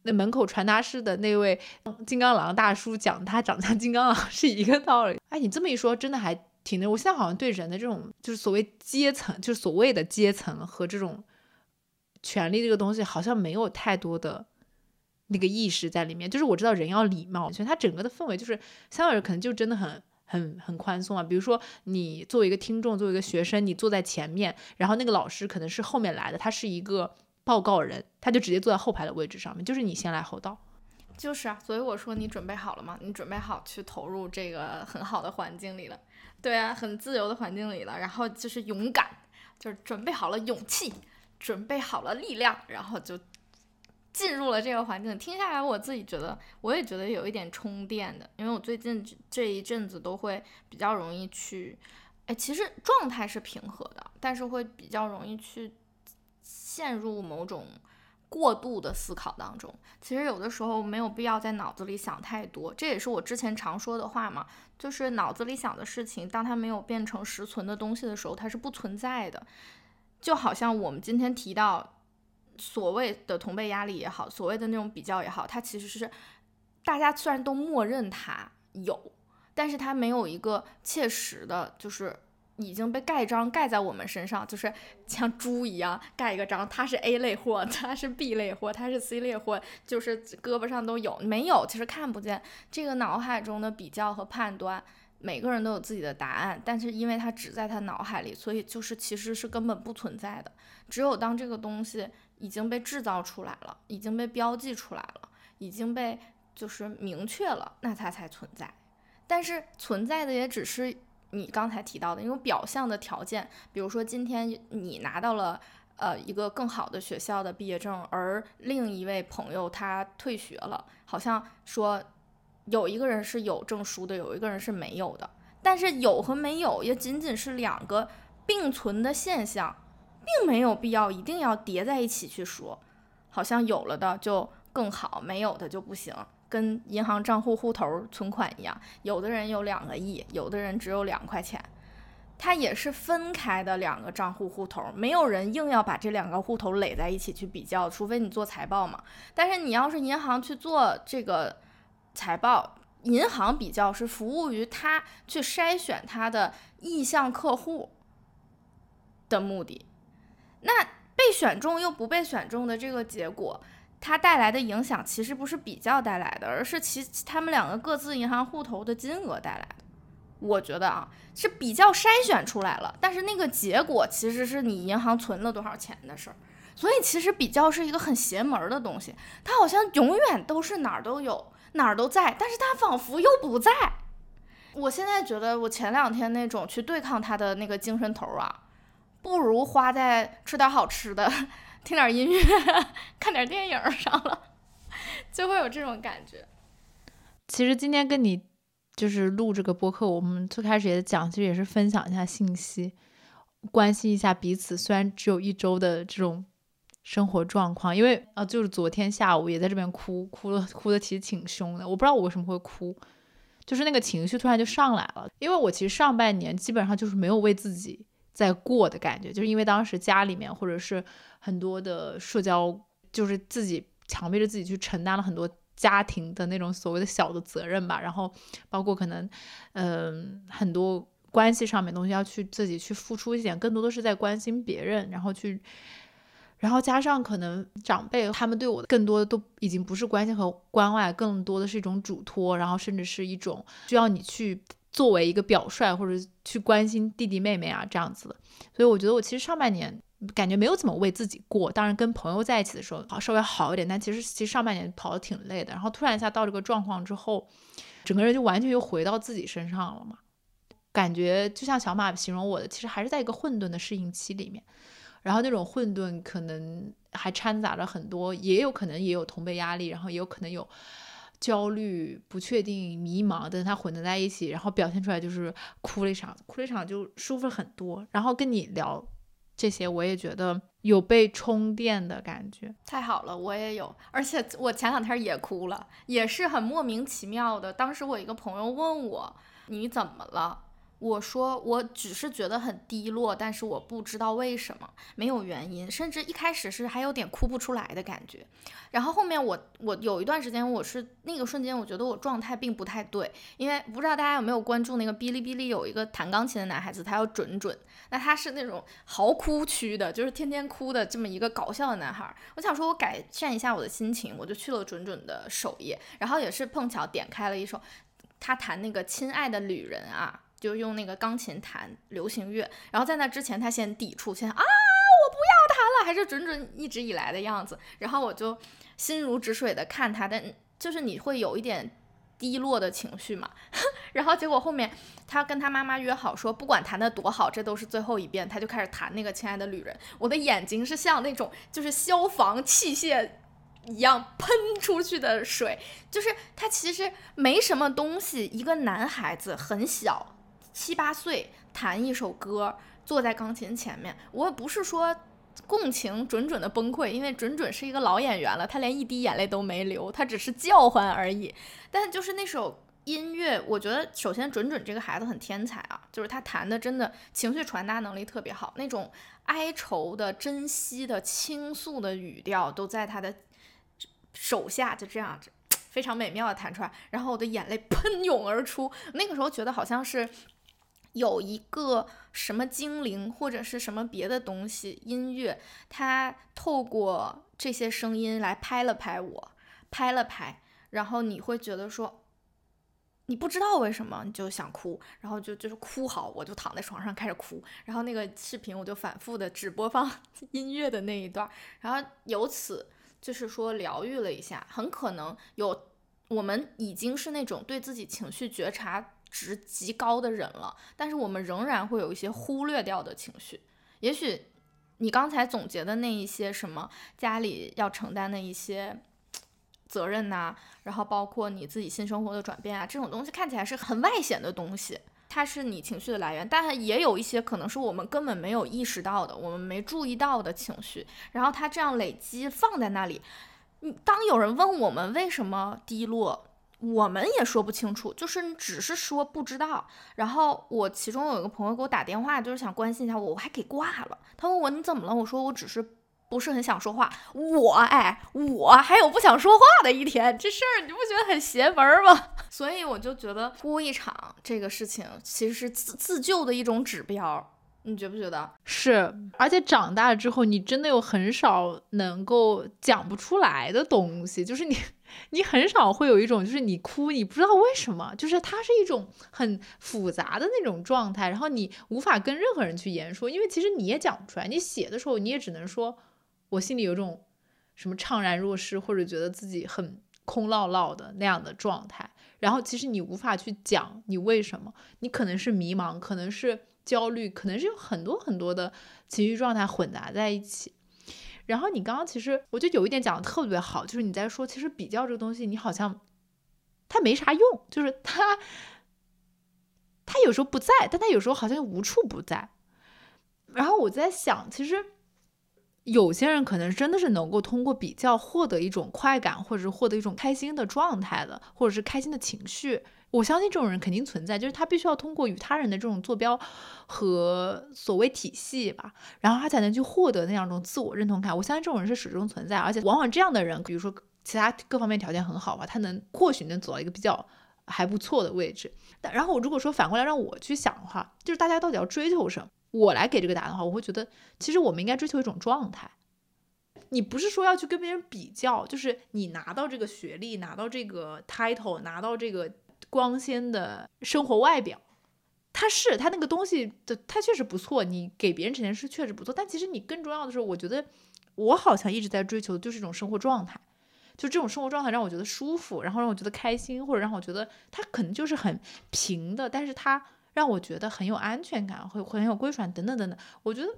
那门口传达室的那位金刚狼大叔讲他长得像金刚狼是一个道理。哎，你这么一说，真的还挺那。我现在好像对人的这种就是所谓阶层，就是所谓的阶层和这种。权利这个东西好像没有太多的那个意识在里面，就是我知道人要礼貌，所以它整个的氛围就是香港人可能就真的很很很宽松啊。比如说你作为一个听众，作为一个学生，你坐在前面，然后那个老师可能是后面来的，他是一个报告人，他就直接坐在后排的位置上面，就是你先来后到。就是啊，所以我说你准备好了吗？你准备好去投入这个很好的环境里了？对啊，很自由的环境里了，然后就是勇敢，就是准备好了勇气。准备好了力量，然后就进入了这个环境。听下来，我自己觉得，我也觉得有一点充电的，因为我最近这一阵子都会比较容易去，哎，其实状态是平和的，但是会比较容易去陷入某种过度的思考当中。其实有的时候没有必要在脑子里想太多，这也是我之前常说的话嘛，就是脑子里想的事情，当它没有变成实存的东西的时候，它是不存在的。就好像我们今天提到所谓的同辈压力也好，所谓的那种比较也好，它其实是大家虽然都默认它有，但是它没有一个切实的，就是已经被盖章盖在我们身上，就是像猪一样盖一个章，它是 A 类货，它是 B 类货，它是 C 类货，就是胳膊上都有，没有其实看不见这个脑海中的比较和判断。每个人都有自己的答案，但是因为它只在他脑海里，所以就是其实是根本不存在的。只有当这个东西已经被制造出来了，已经被标记出来了，已经被就是明确了，那它才存在。但是存在的也只是你刚才提到的那种表象的条件，比如说今天你拿到了呃一个更好的学校的毕业证，而另一位朋友他退学了，好像说。有一个人是有证书的，有一个人是没有的。但是有和没有也仅仅是两个并存的现象，并没有必要一定要叠在一起去说。好像有了的就更好，没有的就不行。跟银行账户户头存款一样，有的人有两个亿，有的人只有两块钱，它也是分开的两个账户户头。没有人硬要把这两个户头垒在一起去比较，除非你做财报嘛。但是你要是银行去做这个。财报，银行比较是服务于他去筛选他的意向客户的目的。那被选中又不被选中的这个结果，它带来的影响其实不是比较带来的，而是其他们两个各自银行户头的金额带来的。我觉得啊，是比较筛选出来了，但是那个结果其实是你银行存了多少钱的事儿。所以其实比较是一个很邪门的东西，它好像永远都是哪儿都有。哪儿都在，但是他仿佛又不在。我现在觉得，我前两天那种去对抗他的那个精神头啊，不如花在吃点好吃的、听点音乐、看点电影上了，就会有这种感觉。其实今天跟你就是录这个播客，我们最开始也讲，其实也是分享一下信息，关心一下彼此。虽然只有一周的这种。生活状况，因为啊，就是昨天下午也在这边哭，哭了，哭的其实挺凶的。我不知道我为什么会哭，就是那个情绪突然就上来了。因为我其实上半年基本上就是没有为自己在过的感觉，就是因为当时家里面或者是很多的社交，就是自己强迫着自己去承担了很多家庭的那种所谓的小的责任吧，然后包括可能，嗯，很多关系上面东西要去自己去付出一点，更多的是在关心别人，然后去。然后加上可能长辈他们对我的更多的都已经不是关心和关爱，更多的是一种嘱托，然后甚至是一种需要你去作为一个表率或者去关心弟弟妹妹啊这样子的。所以我觉得我其实上半年感觉没有怎么为自己过，当然跟朋友在一起的时候好稍微好一点，但其实其实上半年跑的挺累的。然后突然一下到这个状况之后，整个人就完全又回到自己身上了嘛，感觉就像小马形容我的，其实还是在一个混沌的适应期里面。然后那种混沌可能还掺杂着很多，也有可能也有同辈压力，然后也有可能有焦虑、不确定、迷茫等它混杂在一起，然后表现出来就是哭了一场，哭了一场就舒服很多。然后跟你聊这些，我也觉得有被充电的感觉，太好了，我也有，而且我前两天也哭了，也是很莫名其妙的。当时我一个朋友问我你怎么了？我说，我只是觉得很低落，但是我不知道为什么，没有原因，甚至一开始是还有点哭不出来的感觉。然后后面我我有一段时间，我是那个瞬间，我觉得我状态并不太对，因为不知道大家有没有关注那个哔哩哔哩有一个弹钢琴的男孩子，他叫准准，那他是那种嚎哭区的，就是天天哭的这么一个搞笑的男孩。我想说，我改善一下我的心情，我就去了准准的首页，然后也是碰巧点开了一首他弹那个《亲爱的旅人》啊。就用那个钢琴弹流行乐，然后在那之前他先抵触，先啊我不要弹了，还是准准一直以来的样子。然后我就心如止水的看他，但就是你会有一点低落的情绪嘛。然后结果后面他跟他妈妈约好说，不管弹的多好，这都是最后一遍，他就开始弹那个亲爱的旅人。我的眼睛是像那种就是消防器械一样喷出去的水，就是他其实没什么东西，一个男孩子很小。七八岁弹一首歌，坐在钢琴前面，我也不是说共情准准的崩溃，因为准准是一个老演员了，他连一滴眼泪都没流，他只是叫唤而已。但就是那首音乐，我觉得首先准准这个孩子很天才啊，就是他弹的真的情绪传达能力特别好，那种哀愁的、珍惜的、倾诉的语调都在他的手下，就这样子非常美妙的弹出来，然后我的眼泪喷涌而出，那个时候觉得好像是。有一个什么精灵或者是什么别的东西，音乐，它透过这些声音来拍了拍我，拍了拍，然后你会觉得说，你不知道为什么你就想哭，然后就就是哭好，我就躺在床上开始哭，然后那个视频我就反复的只播放 音乐的那一段，然后由此就是说疗愈了一下，很可能有我们已经是那种对自己情绪觉察。值极高的人了，但是我们仍然会有一些忽略掉的情绪。也许你刚才总结的那一些什么家里要承担的一些责任呐，然后包括你自己新生活的转变啊，这种东西看起来是很外显的东西，它是你情绪的来源。但也有一些可能是我们根本没有意识到的，我们没注意到的情绪，然后它这样累积放在那里。当有人问我们为什么低落？我们也说不清楚，就是只是说不知道。然后我其中有一个朋友给我打电话，就是想关心一下我，我还给挂了。他问我你怎么了？我说我只是不是很想说话。我哎，我还有不想说话的一天，这事儿你不觉得很邪门吗？所以我就觉得哭一场这个事情其实是自自救的一种指标。你觉不觉得是？而且长大之后，你真的有很少能够讲不出来的东西，就是你，你很少会有一种，就是你哭，你不知道为什么，就是它是一种很复杂的那种状态，然后你无法跟任何人去言说，因为其实你也讲不出来。你写的时候，你也只能说，我心里有种什么怅然若失，或者觉得自己很空落落的那样的状态。然后其实你无法去讲你为什么，你可能是迷茫，可能是。焦虑可能是有很多很多的情绪状态混杂在一起，然后你刚刚其实我就有一点讲的特别好，就是你在说其实比较这个东西，你好像它没啥用，就是它它有时候不在，但它有时候好像无处不在。然后我在想，其实有些人可能真的是能够通过比较获得一种快感，或者是获得一种开心的状态的，或者是开心的情绪。我相信这种人肯定存在，就是他必须要通过与他人的这种坐标和所谓体系吧，然后他才能去获得那样一种自我认同感。我相信这种人是始终存在，而且往往这样的人，比如说其他各方面条件很好吧，他能或许能走到一个比较还不错的位置。但然后如果说反过来让我去想的话，就是大家到底要追求什么？我来给这个答案的话，我会觉得其实我们应该追求一种状态。你不是说要去跟别人比较，就是你拿到这个学历，拿到这个 title，拿到这个。光鲜的生活外表，他是他那个东西的，他确实不错。你给别人呈现是确实不错，但其实你更重要的是，我觉得我好像一直在追求的就是一种生活状态，就这种生活状态让我觉得舒服，然后让我觉得开心，或者让我觉得他可能就是很平的，但是他让我觉得很有安全感，会很有归属感等等等等。我觉得，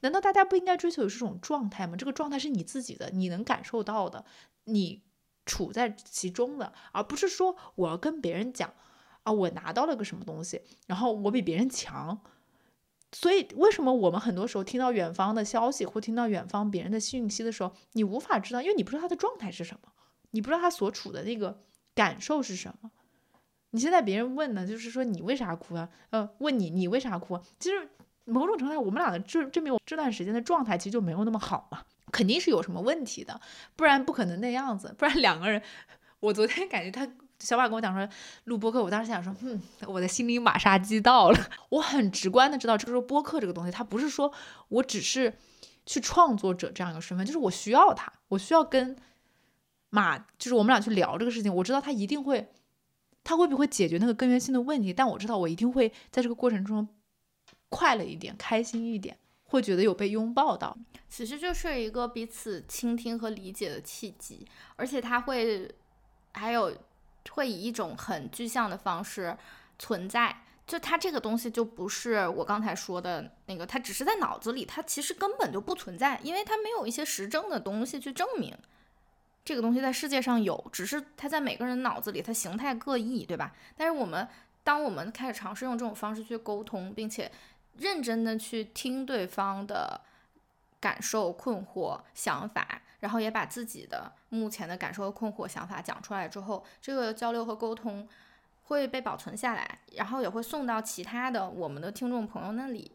难道大家不应该追求这种状态吗？这个状态是你自己的，你能感受到的，你。处在其中的，而不是说我要跟别人讲啊，我拿到了个什么东西，然后我比别人强。所以，为什么我们很多时候听到远方的消息或听到远方别人的讯息的时候，你无法知道，因为你不知道他的状态是什么，你不知道他所处的那个感受是什么。你现在别人问呢，就是说你为啥哭啊？呃，问你你为啥哭？其实某种程度上，我们俩的证证明我这段时间的状态其实就没有那么好嘛。肯定是有什么问题的，不然不可能那样子。不然两个人，我昨天感觉他小马跟我讲说录播客，我当时想说，嗯，我的心灵马杀鸡到了。我很直观的知道，就是说播客这个东西，它不是说我只是去创作者这样一个身份，就是我需要他，我需要跟马，就是我们俩去聊这个事情。我知道他一定会，他会不会解决那个根源性的问题？但我知道我一定会在这个过程中快乐一点，开心一点。会觉得有被拥抱到，其实就是一个彼此倾听和理解的契机，而且它会还有会以一种很具象的方式存在，就它这个东西就不是我刚才说的那个，它只是在脑子里，它其实根本就不存在，因为它没有一些实证的东西去证明这个东西在世界上有，只是它在每个人脑子里，它形态各异，对吧？但是我们当我们开始尝试用这种方式去沟通，并且。认真的去听对方的感受、困惑、想法，然后也把自己的目前的感受和困惑、想法讲出来之后，这个交流和沟通会被保存下来，然后也会送到其他的我们的听众朋友那里，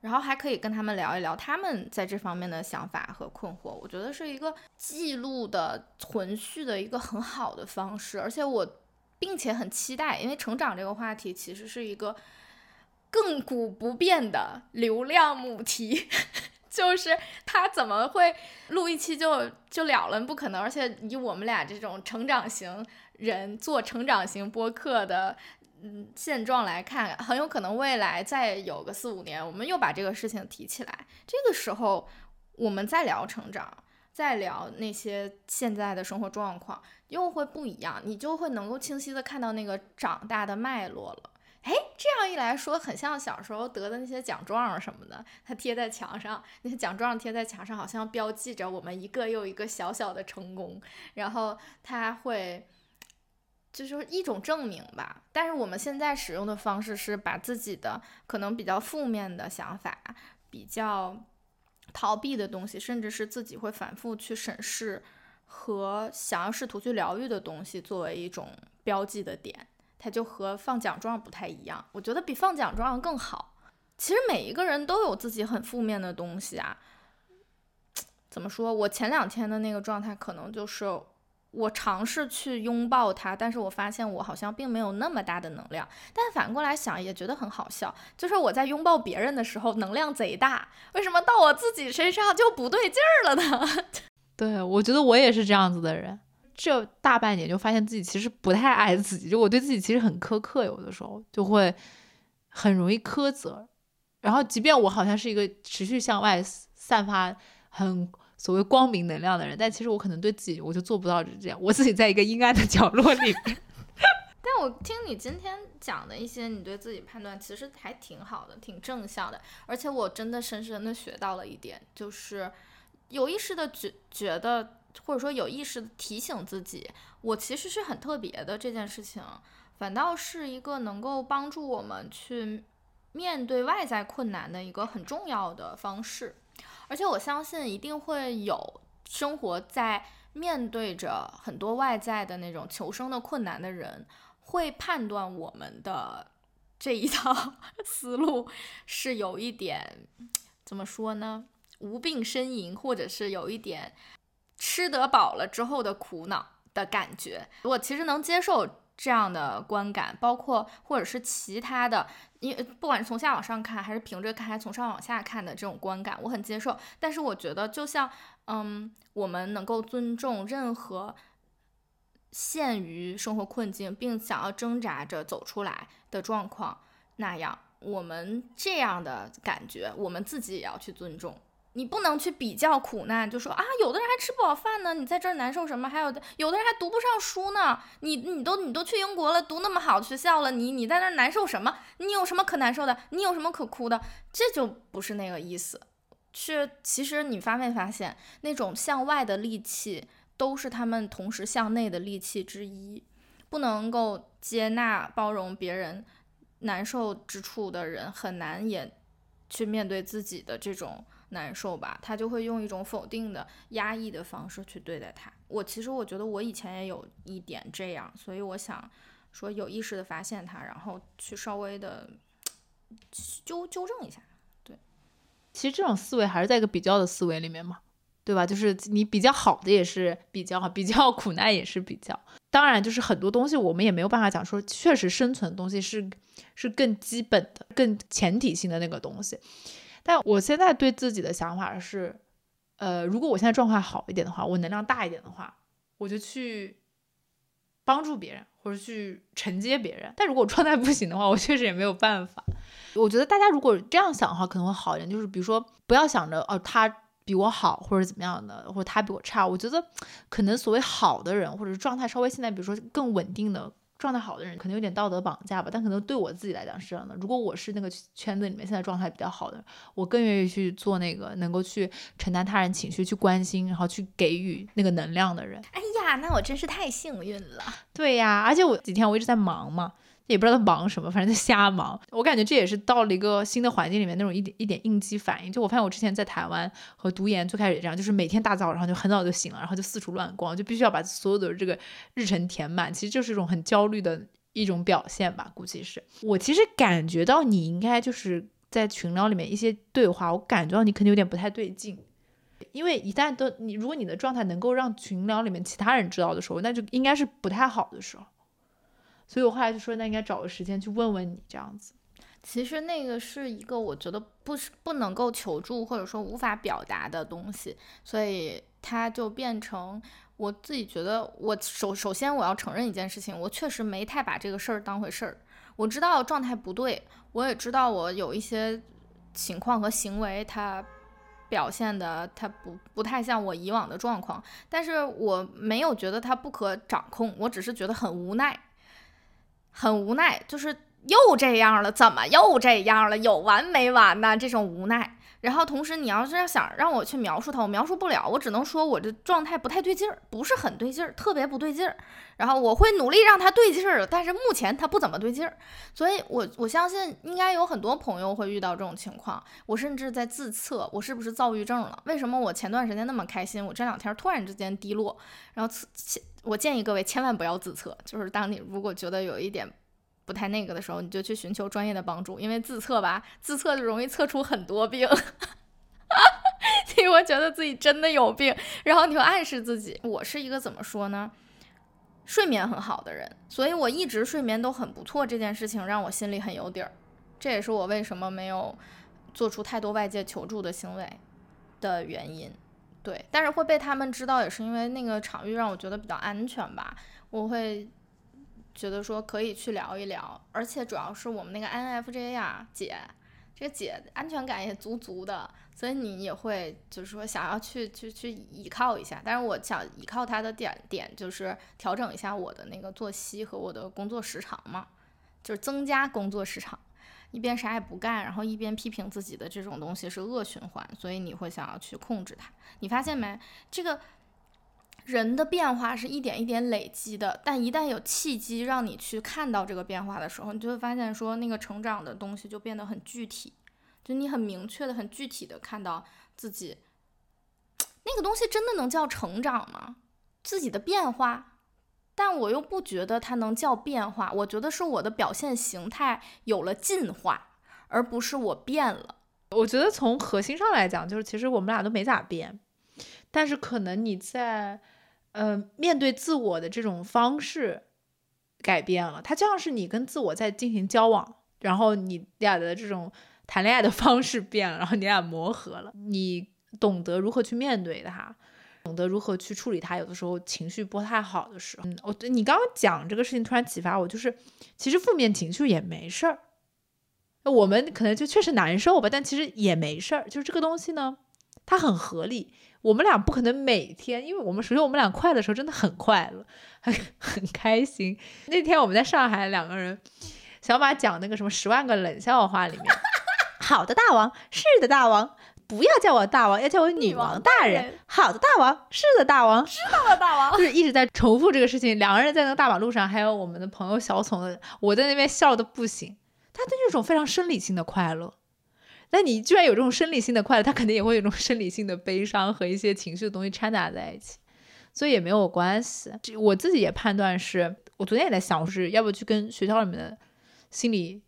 然后还可以跟他们聊一聊他们在这方面的想法和困惑。我觉得是一个记录的存续的一个很好的方式，而且我并且很期待，因为成长这个话题其实是一个。亘古不变的流量母题，就是他怎么会录一期就就了了？不可能！而且以我们俩这种成长型人做成长型播客的嗯现状来看，很有可能未来再有个四五年，我们又把这个事情提起来，这个时候我们再聊成长，再聊那些现在的生活状况，又会不一样，你就会能够清晰的看到那个长大的脉络了。哎，这样一来说，很像小时候得的那些奖状什么的，它贴在墙上，那些奖状贴在墙上，好像标记着我们一个又一个小小的成功，然后它会，就是一种证明吧。但是我们现在使用的方式是把自己的可能比较负面的想法、比较逃避的东西，甚至是自己会反复去审视和想要试图去疗愈的东西，作为一种标记的点。它就和放奖状不太一样，我觉得比放奖状更好。其实每一个人都有自己很负面的东西啊。怎么说？我前两天的那个状态，可能就是我尝试去拥抱它，但是我发现我好像并没有那么大的能量。但反过来想，也觉得很好笑，就是我在拥抱别人的时候能量贼大，为什么到我自己身上就不对劲儿了呢？对，我觉得我也是这样子的人。这大半年就发现自己其实不太爱自己，就我对自己其实很苛刻，有的时候就会很容易苛责。然后，即便我好像是一个持续向外散发很所谓光明能量的人，但其实我可能对自己我就做不到这样，我自己在一个阴暗的角落里面。但我听你今天讲的一些，你对自己判断其实还挺好的，挺正向的。而且我真的深深的学到了一点，就是有意识的觉觉得。或者说有意识的提醒自己，我其实是很特别的这件事情，反倒是一个能够帮助我们去面对外在困难的一个很重要的方式。而且我相信一定会有生活在面对着很多外在的那种求生的困难的人，会判断我们的 这一套 思路是有一点怎么说呢？无病呻吟，或者是有一点吃得饱了之后的苦恼的感觉。我其实能接受这样的观感，包括或者是其他的，因不管是从下往上看，还是平着看，还是从上往下看的这种观感，我很接受。但是我觉得，就像嗯，我们能够尊重任何陷于生活困境并想要挣扎着走出来的状况那样，我们这样的感觉，我们自己也要去尊重。你不能去比较苦难，就说啊，有的人还吃不饱饭呢，你在这儿难受什么？还有的，有的人还读不上书呢。你你都你都去英国了，读那么好学校了，你你在那儿难受什么？你有什么可难受的？你有什么可哭的？这就不是那个意思。是，其实你发没发现，那种向外的戾气，都是他们同时向内的戾气之一。不能够接纳包容别人难受之处的人，很难也去面对自己的这种。难受吧，他就会用一种否定的、压抑的方式去对待他。我其实我觉得我以前也有一点这样，所以我想说有意识的发现他，然后去稍微的纠纠正一下。对，其实这种思维还是在一个比较的思维里面嘛，对吧？就是你比较好的也是比较，比较苦难也是比较。当然，就是很多东西我们也没有办法讲说，确实生存的东西是是更基本的、更前提性的那个东西。但我现在对自己的想法是，呃，如果我现在状态好一点的话，我能量大一点的话，我就去帮助别人或者去承接别人。但如果状态不行的话，我确实也没有办法。我觉得大家如果这样想的话，可能会好一点。就是比如说，不要想着哦，他比我好或者怎么样的，或者他比我差。我觉得可能所谓好的人，或者是状态稍微现在比如说更稳定的。状态好的人可能有点道德绑架吧，但可能对我自己来讲是这样的。如果我是那个圈子里面现在状态比较好的，我更愿意去做那个能够去承担他人情绪、去关心，然后去给予那个能量的人。哎呀，那我真是太幸运了。对呀，而且我几天我一直在忙嘛。也不知道他忙什么，反正在瞎忙。我感觉这也是到了一个新的环境里面那种一点一点应激反应。就我发现我之前在台湾和读研最开始也这样，就是每天大早上就很早就醒了，然后就四处乱逛，就必须要把所有的这个日程填满。其实就是一种很焦虑的一种表现吧，估计是。我其实感觉到你应该就是在群聊里面一些对话，我感觉到你肯定有点不太对劲。因为一旦都你如果你的状态能够让群聊里面其他人知道的时候，那就应该是不太好的时候。所以我后来就说，那应该找个时间去问问你这样子。其实那个是一个我觉得不是不能够求助或者说无法表达的东西，所以它就变成我自己觉得，我首首先我要承认一件事情，我确实没太把这个事儿当回事儿。我知道状态不对，我也知道我有一些情况和行为，它表现的它不不太像我以往的状况，但是我没有觉得它不可掌控，我只是觉得很无奈。很无奈，就是又这样了，怎么又这样了？有完没完呢？这种无奈。然后同时，你要是要想让我去描述它，我描述不了，我只能说我的状态不太对劲儿，不是很对劲儿，特别不对劲儿。然后我会努力让它对劲儿，但是目前它不怎么对劲儿。所以，我我相信应该有很多朋友会遇到这种情况。我甚至在自测，我是不是躁郁症了？为什么我前段时间那么开心，我这两天突然之间低落？然后，我建议各位千万不要自测，就是当你如果觉得有一点。不太那个的时候，你就去寻求专业的帮助，因为自测吧，自测就容易测出很多病。你会觉得自己真的有病，然后你会暗示自己，我是一个怎么说呢？睡眠很好的人，所以我一直睡眠都很不错。这件事情让我心里很有底儿，这也是我为什么没有做出太多外界求助的行为的原因。对，但是会被他们知道，也是因为那个场域让我觉得比较安全吧。我会。觉得说可以去聊一聊，而且主要是我们那个 INFJ 呀，姐，这个姐安全感也足足的，所以你也会就是说想要去去去依靠一下。但是我想依靠他的点点就是调整一下我的那个作息和我的工作时长嘛，就是增加工作时长，一边啥也不干，然后一边批评自己的这种东西是恶循环，所以你会想要去控制它。你发现没？这个。人的变化是一点一点累积的，但一旦有契机让你去看到这个变化的时候，你就会发现说那个成长的东西就变得很具体，就你很明确的、很具体的看到自己，那个东西真的能叫成长吗？自己的变化，但我又不觉得它能叫变化。我觉得是我的表现形态有了进化，而不是我变了。我觉得从核心上来讲，就是其实我们俩都没咋变，但是可能你在呃面对自我的这种方式改变了。它就像是你跟自我在进行交往，然后你俩的这种谈恋爱的方式变了，然后你俩磨合了，你懂得如何去面对它。懂得如何去处理他，有的时候情绪不太好的时候，嗯，我你刚刚讲这个事情突然启发我，就是其实负面情绪也没事儿，我们可能就确实难受吧，但其实也没事儿，就是这个东西呢，它很合理。我们俩不可能每天，因为我们首先我们俩快的时候真的很快乐，很 很开心。那天我们在上海两个人，小马讲那个什么十万个冷笑话里面，好的大王，是的大王。不要叫我大王，要叫我女王大人。好的，大王，是的，大王，知道了，大王。就是一直在重复这个事情。两个人在那个大马路上，还有我们的朋友小聪，我在那边笑的不行。他的那种非常生理性的快乐，那你居然有这种生理性的快乐，他肯定也会有这种生理性的悲伤和一些情绪的东西掺杂在一起，所以也没有关系。我自己也判断是，我昨天也在想，是要不去跟学校里面的心理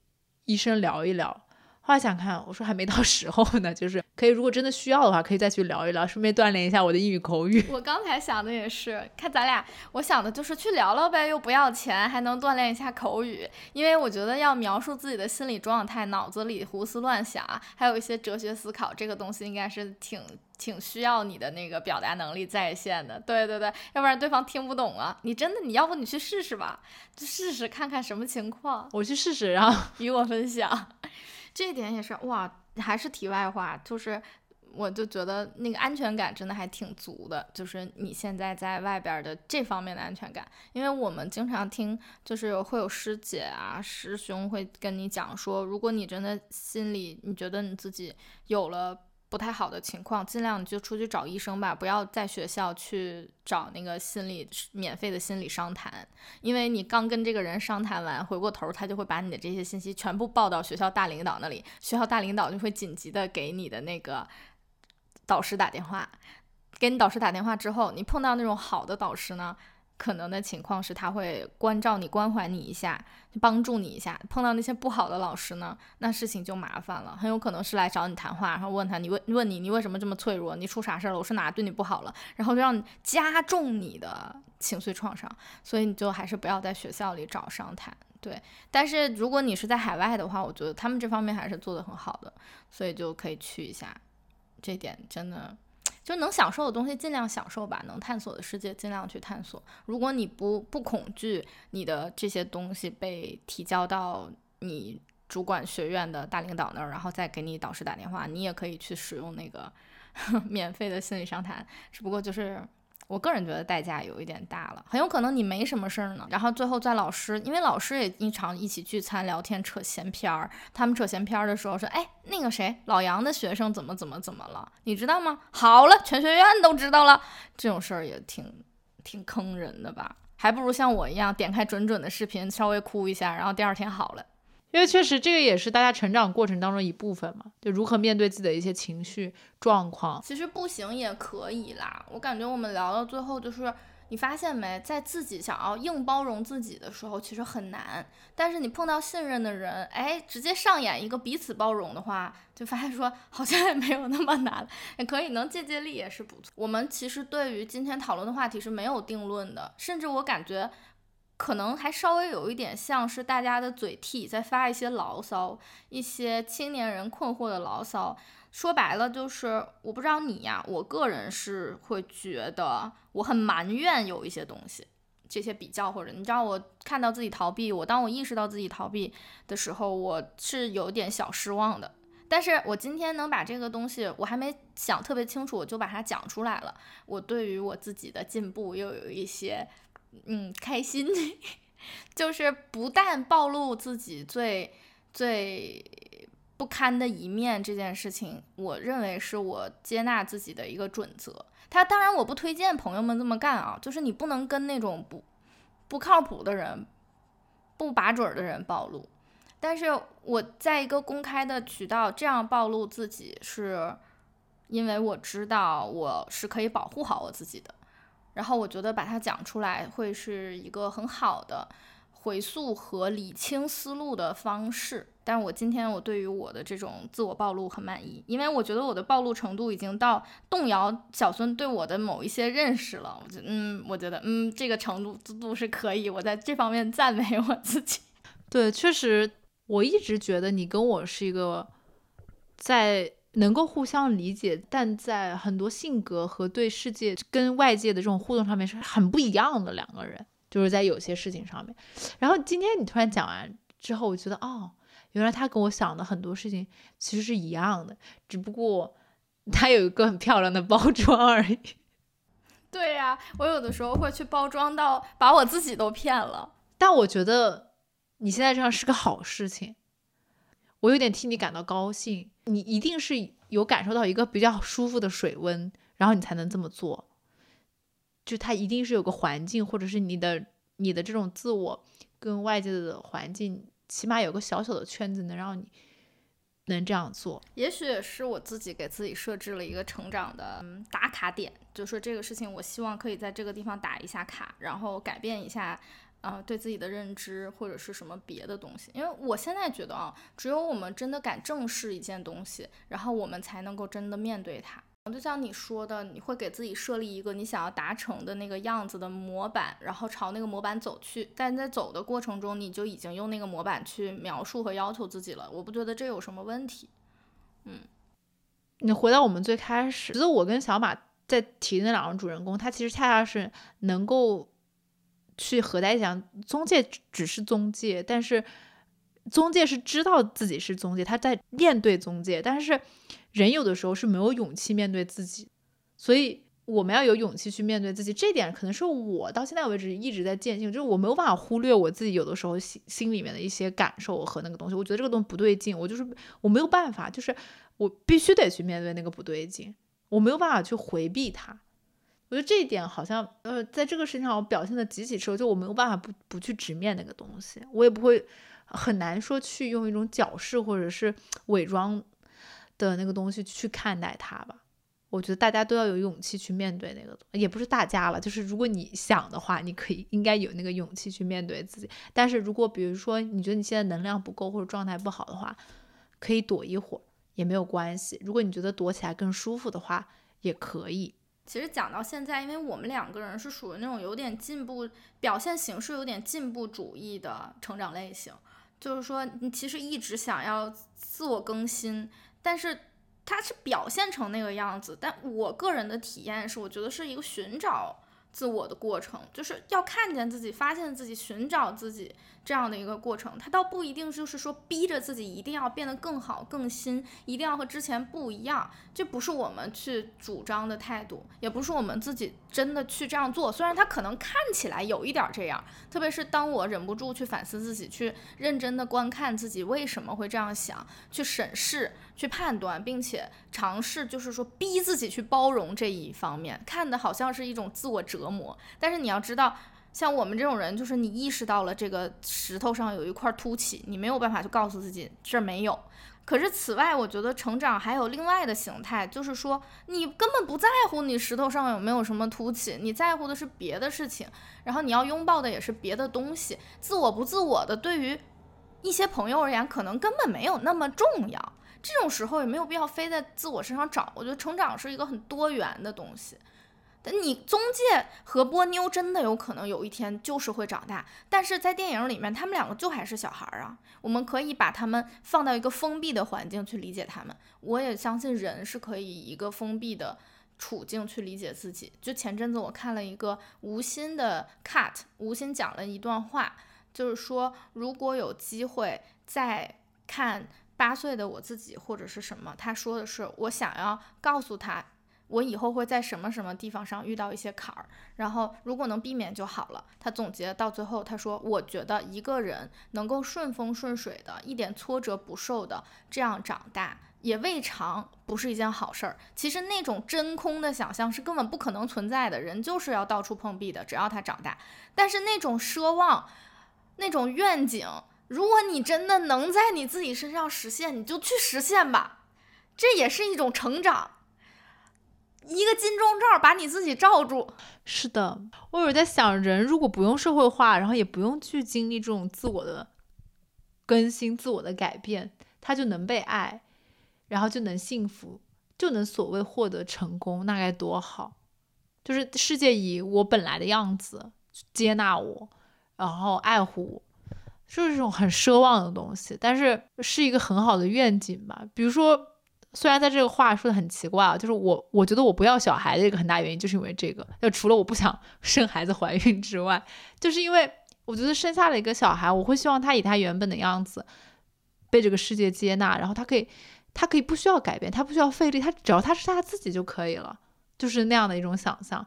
医生聊一聊。后来想看，我说还没到 时候呢，就是可以，如果真的需要的话，可以再去聊一聊，顺便锻炼一下我的英语口语。我刚才想的也是，看咱俩，我想的就是去聊聊呗，又不要钱，还能锻炼一下口语。因为我觉得要描述自己的心理状态，脑子里胡思乱想，还有一些哲学思考，这个东西应该是挺挺需要你的那个表达能力在线的。对对对，要不然对方听不懂啊。你真的，你要不你去试试吧，就试试看看什么情况。我去试试，然后与我分享。这点也是哇，还是题外话，就是我就觉得那个安全感真的还挺足的，就是你现在在外边的这方面的安全感，因为我们经常听，就是会有师姐啊、师兄会跟你讲说，如果你真的心里你觉得你自己有了。不太好的情况，尽量你就出去找医生吧，不要在学校去找那个心理免费的心理商谈，因为你刚跟这个人商谈完，回过头他就会把你的这些信息全部报到学校大领导那里，学校大领导就会紧急的给你的那个导师打电话，给你导师打电话之后，你碰到那种好的导师呢？可能的情况是，他会关照你、关怀你一下，帮助你一下。碰到那些不好的老师呢，那事情就麻烦了，很有可能是来找你谈话，然后问他，你问问你，你为什么这么脆弱？你出啥事儿了？我是哪对你不好了？然后就让你加重你的情绪创伤。所以你就还是不要在学校里找商谈。对，但是如果你是在海外的话，我觉得他们这方面还是做得很好的，所以就可以去一下。这点真的。就能享受的东西尽量享受吧，能探索的世界尽量去探索。如果你不不恐惧你的这些东西被提交到你主管学院的大领导那儿，然后再给你导师打电话，你也可以去使用那个 免费的心理商谈。只不过就是。我个人觉得代价有一点大了，很有可能你没什么事儿呢，然后最后在老师，因为老师也经常一起聚餐聊天扯闲篇儿，他们扯闲篇儿的时候说，哎，那个谁，老杨的学生怎么怎么怎么了，你知道吗？好了，全学院都知道了，这种事儿也挺挺坑人的吧，还不如像我一样点开准准的视频，稍微哭一下，然后第二天好了。因为确实，这个也是大家成长过程当中一部分嘛，就如何面对自己的一些情绪状况。其实不行也可以啦，我感觉我们聊到最后，就是你发现没，在自己想要硬包容自己的时候，其实很难。但是你碰到信任的人，哎，直接上演一个彼此包容的话，就发现说好像也没有那么难，也可以能借借力也是不错。我们其实对于今天讨论的话题是没有定论的，甚至我感觉。可能还稍微有一点像是大家的嘴替在发一些牢骚，一些青年人困惑的牢骚。说白了就是，我不知道你呀，我个人是会觉得我很埋怨有一些东西，这些比较或者你知道，我看到自己逃避，我当我意识到自己逃避的时候，我是有点小失望的。但是我今天能把这个东西，我还没想特别清楚，我就把它讲出来了。我对于我自己的进步又有一些。嗯，开心，就是不但暴露自己最最不堪的一面这件事情，我认为是我接纳自己的一个准则。他当然我不推荐朋友们这么干啊，就是你不能跟那种不不靠谱的人、不把准的人暴露。但是我在一个公开的渠道这样暴露自己是。因为我知道我是可以保护好我自己的。然后我觉得把它讲出来会是一个很好的回溯和理清思路的方式。但是我今天我对于我的这种自我暴露很满意，因为我觉得我的暴露程度已经到动摇小孙对我的某一些认识了。我觉得，嗯，我觉得，嗯，这个程度度是可以，我在这方面赞美我自己。对，确实，我一直觉得你跟我是一个在。能够互相理解，但在很多性格和对世界跟外界的这种互动上面是很不一样的两个人，就是在有些事情上面。然后今天你突然讲完之后，我觉得哦，原来他跟我想的很多事情其实是一样的，只不过 他有一个很漂亮的包装而已。对呀，我有的时候会去包装到把我自己都骗了。但我觉得你现在这样是个好事情。我有点替你感到高兴，你一定是有感受到一个比较舒服的水温，然后你才能这么做。就它一定是有个环境，或者是你的你的这种自我跟外界的环境，起码有个小小的圈子，能让你能这样做。也许也是我自己给自己设置了一个成长的打卡点，就说这个事情，我希望可以在这个地方打一下卡，然后改变一下。啊，对自己的认知或者是什么别的东西，因为我现在觉得啊，只有我们真的敢正视一件东西，然后我们才能够真的面对它。就像你说的，你会给自己设立一个你想要达成的那个样子的模板，然后朝那个模板走去。但在走的过程中，你就已经用那个模板去描述和要求自己了。我不觉得这有什么问题。嗯，你回到我们最开始，觉得我跟小马在提那两个主人公，他其实恰恰是能够。去合在一起讲，中介只是中介，但是中介是知道自己是中介，他在面对中介，但是人有的时候是没有勇气面对自己，所以我们要有勇气去面对自己，这点可能是我到现在为止一直在践行，就是我没有办法忽略我自己有的时候心心里面的一些感受和那个东西，我觉得这个东西不对劲，我就是我没有办法，就是我必须得去面对那个不对劲，我没有办法去回避它。我觉得这一点好像，呃，在这个事情上我表现的极其出色，就我没有办法不不去直面那个东西，我也不会很难说去用一种矫饰或者是伪装的那个东西去看待它吧。我觉得大家都要有勇气去面对那个，也不是大家了，就是如果你想的话，你可以应该有那个勇气去面对自己。但是如果比如说你觉得你现在能量不够或者状态不好的话，可以躲一会儿也没有关系。如果你觉得躲起来更舒服的话，也可以。其实讲到现在，因为我们两个人是属于那种有点进步、表现形式有点进步主义的成长类型，就是说你其实一直想要自我更新，但是它是表现成那个样子。但我个人的体验是，我觉得是一个寻找自我的过程，就是要看见自己、发现自己、寻找自己。这样的一个过程，它倒不一定就是说逼着自己一定要变得更好、更新，一定要和之前不一样。这不是我们去主张的态度，也不是我们自己真的去这样做。虽然他可能看起来有一点这样，特别是当我忍不住去反思自己，去认真的观看自己为什么会这样想，去审视、去判断，并且尝试就是说逼自己去包容这一方面，看的好像是一种自我折磨。但是你要知道。像我们这种人，就是你意识到了这个石头上有一块凸起，你没有办法去告诉自己这儿没有。可是此外，我觉得成长还有另外的形态，就是说你根本不在乎你石头上有没有什么凸起，你在乎的是别的事情，然后你要拥抱的也是别的东西。自我不自我的，对于一些朋友而言，可能根本没有那么重要。这种时候也没有必要非在自我身上找。我觉得成长是一个很多元的东西。但你中介和波妞真的有可能有一天就是会长大，但是在电影里面，他们两个就还是小孩儿啊。我们可以把他们放到一个封闭的环境去理解他们。我也相信人是可以以一个封闭的处境去理解自己。就前阵子我看了一个吴昕的 cut，吴昕讲了一段话，就是说如果有机会再看八岁的我自己或者是什么，他说的是我想要告诉他。我以后会在什么什么地方上遇到一些坎儿，然后如果能避免就好了。他总结到最后，他说：“我觉得一个人能够顺风顺水的，一点挫折不受的这样长大，也未尝不是一件好事儿。其实那种真空的想象是根本不可能存在的，人就是要到处碰壁的，只要他长大。但是那种奢望，那种愿景，如果你真的能在你自己身上实现，你就去实现吧，这也是一种成长。”一个金钟罩把你自己罩住。是的，我有在想，人如果不用社会化，然后也不用去经历这种自我的更新、自我的改变，他就能被爱，然后就能幸福，就能所谓获得成功，那该多好！就是世界以我本来的样子接纳我，然后爱护我。就是这种很奢望的东西，但是是一个很好的愿景吧。比如说，虽然在这个话说的很奇怪啊，就是我我觉得我不要小孩的一个很大原因，就是因为这个。就除了我不想生孩子、怀孕之外，就是因为我觉得生下了一个小孩，我会希望他以他原本的样子被这个世界接纳，然后他可以，他可以不需要改变，他不需要费力，他只要他是他自己就可以了，就是那样的一种想象。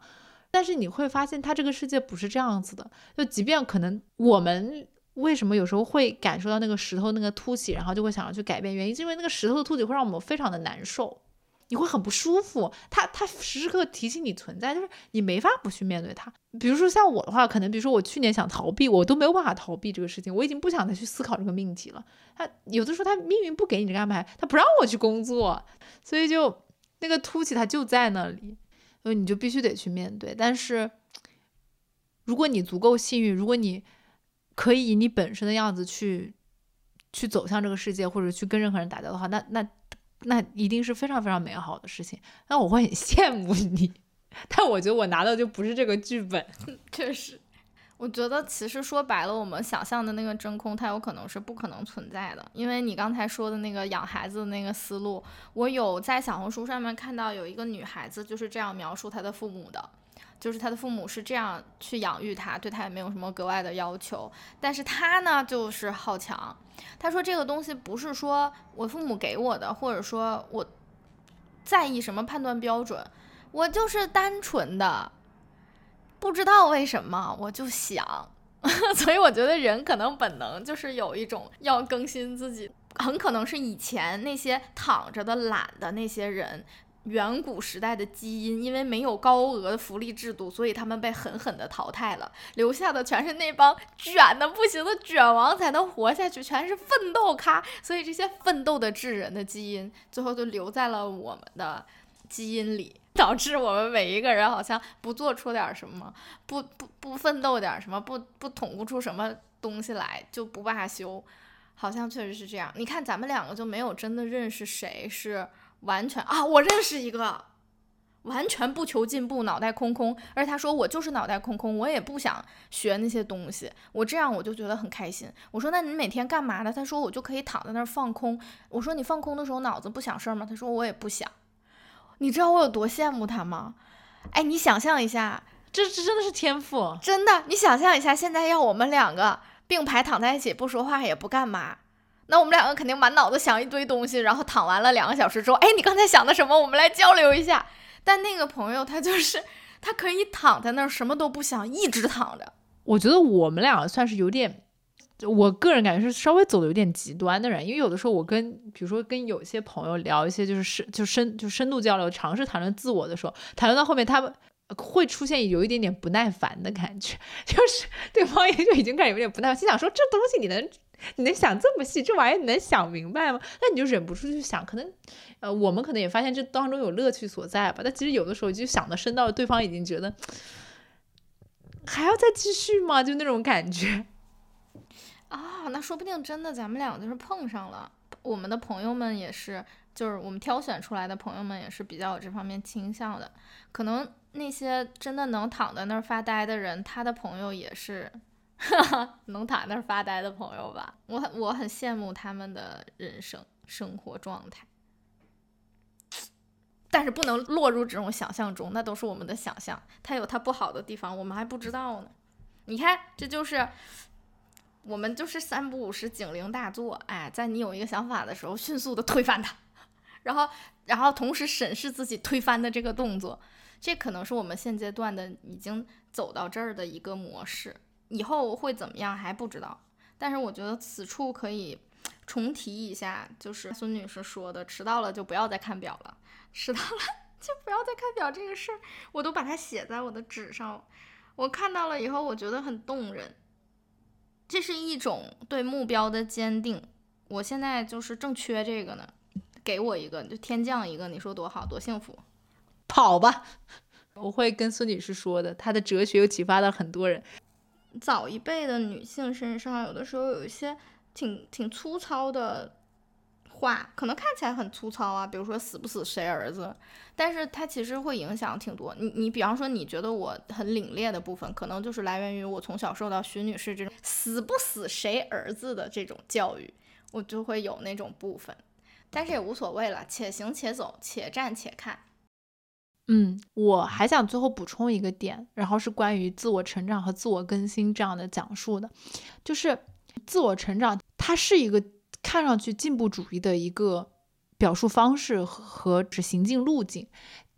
但是你会发现，他这个世界不是这样子的。就即便可能我们。为什么有时候会感受到那个石头那个凸起，然后就会想要去改变？原因是因为那个石头的凸起会让我们非常的难受，你会很不舒服。它它时时刻刻提醒你存在，就是你没法不去面对它。比如说像我的话，可能比如说我去年想逃避，我都没有办法逃避这个事情，我已经不想再去思考这个命题了。他有的时候他命运不给你这个安排，他不让我去工作，所以就那个凸起它就在那里，所以你就必须得去面对。但是如果你足够幸运，如果你可以以你本身的样子去，去走向这个世界，或者去跟任何人打交道的话，那那那一定是非常非常美好的事情。那我会很羡慕你，但我觉得我拿到就不是这个剧本。确实，我觉得其实说白了，我们想象的那个真空，它有可能是不可能存在的。因为你刚才说的那个养孩子的那个思路，我有在小红书上面看到有一个女孩子就是这样描述她的父母的。就是他的父母是这样去养育他，对他也没有什么格外的要求。但是他呢，就是好强。他说这个东西不是说我父母给我的，或者说我在意什么判断标准，我就是单纯的不知道为什么我就想。所以我觉得人可能本能就是有一种要更新自己，很可能是以前那些躺着的懒的那些人。远古时代的基因，因为没有高额的福利制度，所以他们被狠狠的淘汰了，留下的全是那帮卷的不行的卷王才能活下去，全是奋斗咖，所以这些奋斗的智人的基因，最后就留在了我们的基因里，导致我们每一个人好像不做出点什么，不不不奋斗点什么，不不捅不出什么东西来，就不罢休，好像确实是这样。你看咱们两个就没有真的认识谁是。完全啊，我认识一个，完全不求进步，脑袋空空。而且他说我就是脑袋空空，我也不想学那些东西。我这样我就觉得很开心。我说那你每天干嘛呢？他说我就可以躺在那儿放空。我说你放空的时候脑子不想事儿吗？他说我也不想。你知道我有多羡慕他吗？哎，你想象一下，这这真的是天赋，真的。你想象一下，现在要我们两个并排躺在一起，不说话也不干嘛。那我们两个肯定满脑子想一堆东西，然后躺完了两个小时之后，哎，你刚才想的什么？我们来交流一下。但那个朋友他就是他可以躺在那儿什么都不想，一直躺着。我觉得我们两个算是有点，我个人感觉是稍微走的有点极端的人，因为有的时候我跟比如说跟有些朋友聊一些就是深就深就深度交流，尝试谈论自我的时候，谈论到后面他们会出现有一点点不耐烦的感觉，就是对方也就已经开始有点不耐烦，心想说这东西你能。你能想这么细，这玩意儿你能想明白吗？那你就忍不住去想，可能，呃，我们可能也发现这当中有乐趣所在吧。但其实有的时候就想的深到对方已经觉得还要再继续吗？就那种感觉 啊，那说不定真的咱们俩就是碰上了。我们的朋友们也是，就是我们挑选出来的朋友们也是比较有这方面倾向的。可能那些真的能躺在那儿发呆的人，他的朋友也是。能躺那儿发呆的朋友吧，我很我很羡慕他们的人生生活状态，但是不能落入这种想象中，那都是我们的想象，它有它不好的地方，我们还不知道呢。你看，这就是我们就是三不五时警铃大作，哎，在你有一个想法的时候，迅速的推翻它，然后然后同时审视自己推翻的这个动作，这可能是我们现阶段的已经走到这儿的一个模式。以后会怎么样还不知道，但是我觉得此处可以重提一下，就是孙女士说的，迟到了就不要再看表了，迟到了 就不要再看表这个事儿，我都把它写在我的纸上，我看到了以后，我觉得很动人，这是一种对目标的坚定，我现在就是正缺这个呢，给我一个就天降一个，你说多好多幸福。跑吧。我会跟孙女士说的，她的哲学又启发了很多人。早一辈的女性身上，有的时候有一些挺挺粗糙的话，可能看起来很粗糙啊，比如说死不死谁儿子，但是它其实会影响挺多。你你比方说，你觉得我很凛冽的部分，可能就是来源于我从小受到徐女士这种死不死谁儿子的这种教育，我就会有那种部分。但是也无所谓了，且行且走，且战且看。嗯，我还想最后补充一个点，然后是关于自我成长和自我更新这样的讲述的，就是自我成长，它是一个看上去进步主义的一个表述方式和指行进路径，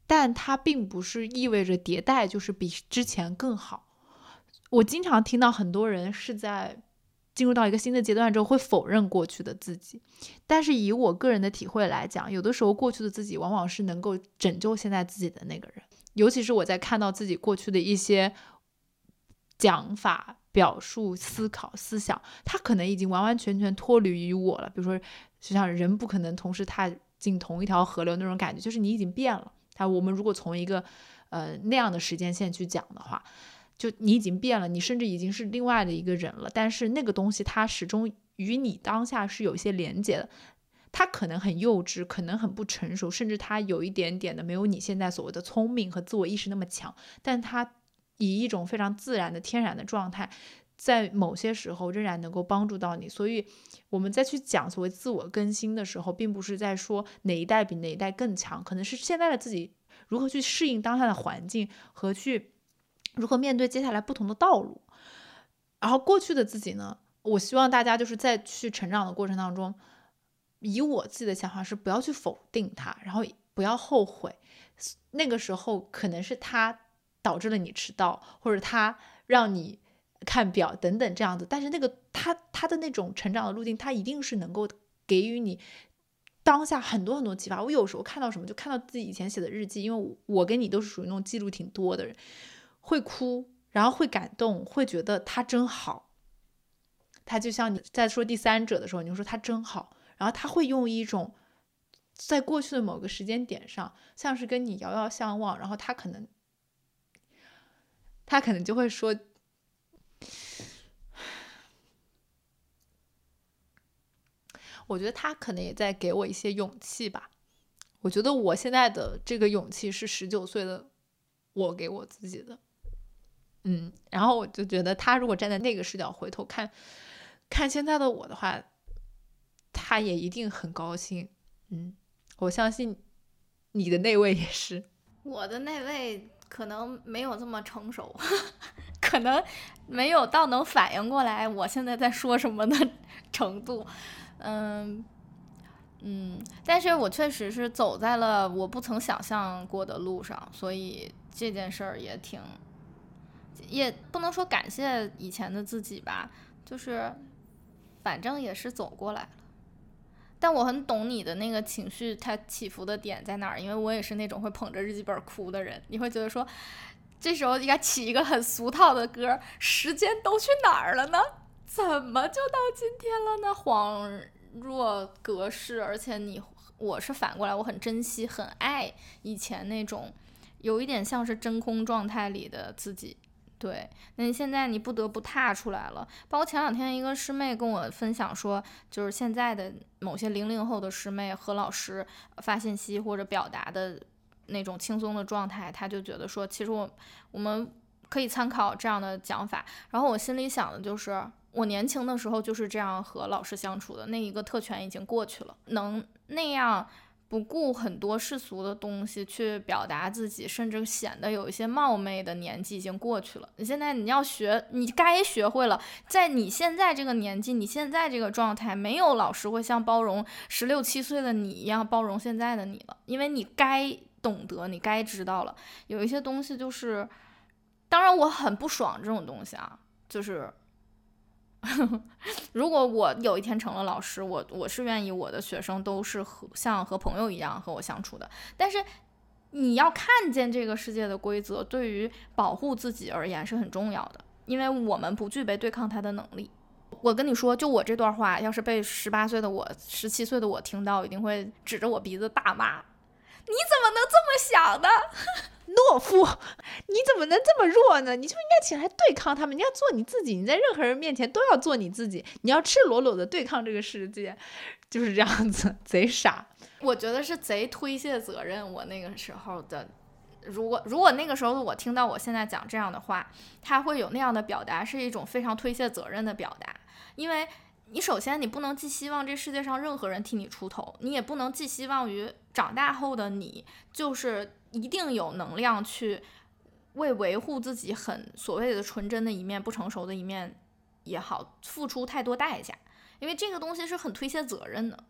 但它并不是意味着迭代就是比之前更好。我经常听到很多人是在。进入到一个新的阶段之后，会否认过去的自己。但是以我个人的体会来讲，有的时候过去的自己往往是能够拯救现在自己的那个人。尤其是我在看到自己过去的一些讲法、表述、思考、思想，他可能已经完完全全脱离于我了。比如说，就像人不可能同时踏进同一条河流那种感觉，就是你已经变了。他我们如果从一个呃那样的时间线去讲的话。就你已经变了，你甚至已经是另外的一个人了。但是那个东西它始终与你当下是有一些连接的。它可能很幼稚，可能很不成熟，甚至它有一点点的没有你现在所谓的聪明和自我意识那么强。但它以一种非常自然的、天然的状态，在某些时候仍然能够帮助到你。所以我们再去讲所谓自我更新的时候，并不是在说哪一代比哪一代更强，可能是现在的自己如何去适应当下的环境和去。如何面对接下来不同的道路？然后过去的自己呢？我希望大家就是在去成长的过程当中，以我自己的想法是不要去否定他，然后不要后悔。那个时候可能是他导致了你迟到，或者他让你看表等等这样子。但是那个他他的那种成长的路径，他一定是能够给予你当下很多很多启发。我有时候看到什么，就看到自己以前写的日记，因为我跟你都是属于那种记录挺多的人。会哭，然后会感动，会觉得他真好。他就像你在说第三者的时候，你就说他真好。然后他会用一种在过去的某个时间点上，像是跟你遥遥相望，然后他可能，他可能就会说，我觉得他可能也在给我一些勇气吧。我觉得我现在的这个勇气是十九岁的我给我自己的。嗯，然后我就觉得他如果站在那个视角回头看，看现在的我的话，他也一定很高兴。嗯，我相信你的那位也是。我的那位可能没有这么成熟，可能没有到能反应过来我现在在说什么的 程度。嗯嗯，但是我确实是走在了我不曾想象过的路上，所以这件事儿也挺。也不能说感谢以前的自己吧，就是反正也是走过来了。但我很懂你的那个情绪，它起伏的点在哪儿？因为我也是那种会捧着日记本哭的人。你会觉得说，这时候应该起一个很俗套的歌，时间都去哪儿了呢？怎么就到今天了呢？恍若隔世。而且你，我是反过来，我很珍惜、很爱以前那种有一点像是真空状态里的自己。对，那你现在你不得不踏出来了。包括前两天一个师妹跟我分享说，就是现在的某些零零后的师妹和老师发信息或者表达的那种轻松的状态，她就觉得说，其实我我们可以参考这样的讲法。然后我心里想的就是，我年轻的时候就是这样和老师相处的，那一个特权已经过去了，能那样。不顾很多世俗的东西去表达自己，甚至显得有一些冒昧的年纪已经过去了。你现在你要学，你该学会了。在你现在这个年纪，你现在这个状态，没有老师会像包容十六七岁的你一样包容现在的你了，因为你该懂得，你该知道了。有一些东西就是，当然我很不爽这种东西啊，就是。如果我有一天成了老师，我我是愿意我的学生都是和像和朋友一样和我相处的。但是你要看见这个世界的规则，对于保护自己而言是很重要的，因为我们不具备对抗它的能力。我跟你说，就我这段话，要是被十八岁的我、十七岁的我听到，一定会指着我鼻子大骂。你怎么能这么想呢？懦夫，你怎么能这么弱呢？你就应该起来对抗他们，你要做你自己，你在任何人面前都要做你自己，你要赤裸裸的对抗这个世界，就是这样子，贼傻。我觉得是贼推卸责任。我那个时候的，如果如果那个时候的我听到我现在讲这样的话，他会有那样的表达，是一种非常推卸责任的表达，因为。你首先，你不能寄希望这世界上任何人替你出头，你也不能寄希望于长大后的你就是一定有能量去为维护自己很所谓的纯真的一面、不成熟的一面也好，付出太多代价，因为这个东西是很推卸责任的。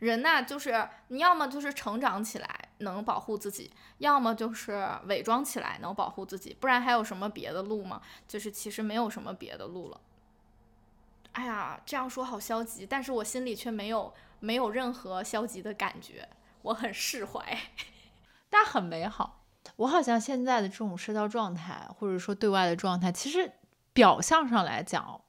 人呐，就是你要么就是成长起来能保护自己，要么就是伪装起来能保护自己，不然还有什么别的路吗？就是其实没有什么别的路了。哎呀，这样说好消极，但是我心里却没有没有任何消极的感觉，我很释怀，但很美好。我好像现在的这种社交状态，或者说对外的状态，其实表象上来讲，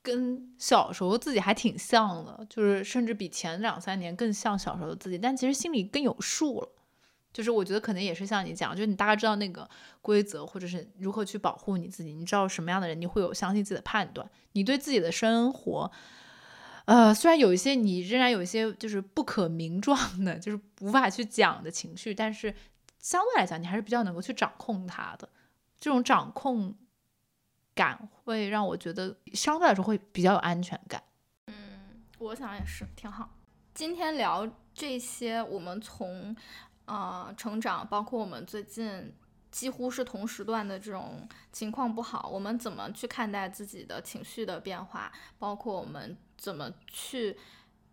跟小时候自己还挺像的，就是甚至比前两三年更像小时候的自己，但其实心里更有数了。就是我觉得可能也是像你讲，就是你大概知道那个规则，或者是如何去保护你自己。你知道什么样的人你会有相信自己的判断。你对自己的生活，呃，虽然有一些你仍然有一些就是不可名状的，就是无法去讲的情绪，但是相对来讲，你还是比较能够去掌控它的。这种掌控感会让我觉得相对来说会比较有安全感。嗯，我想也是挺好。今天聊这些，我们从。呃，成长包括我们最近几乎是同时段的这种情况不好，我们怎么去看待自己的情绪的变化？包括我们怎么去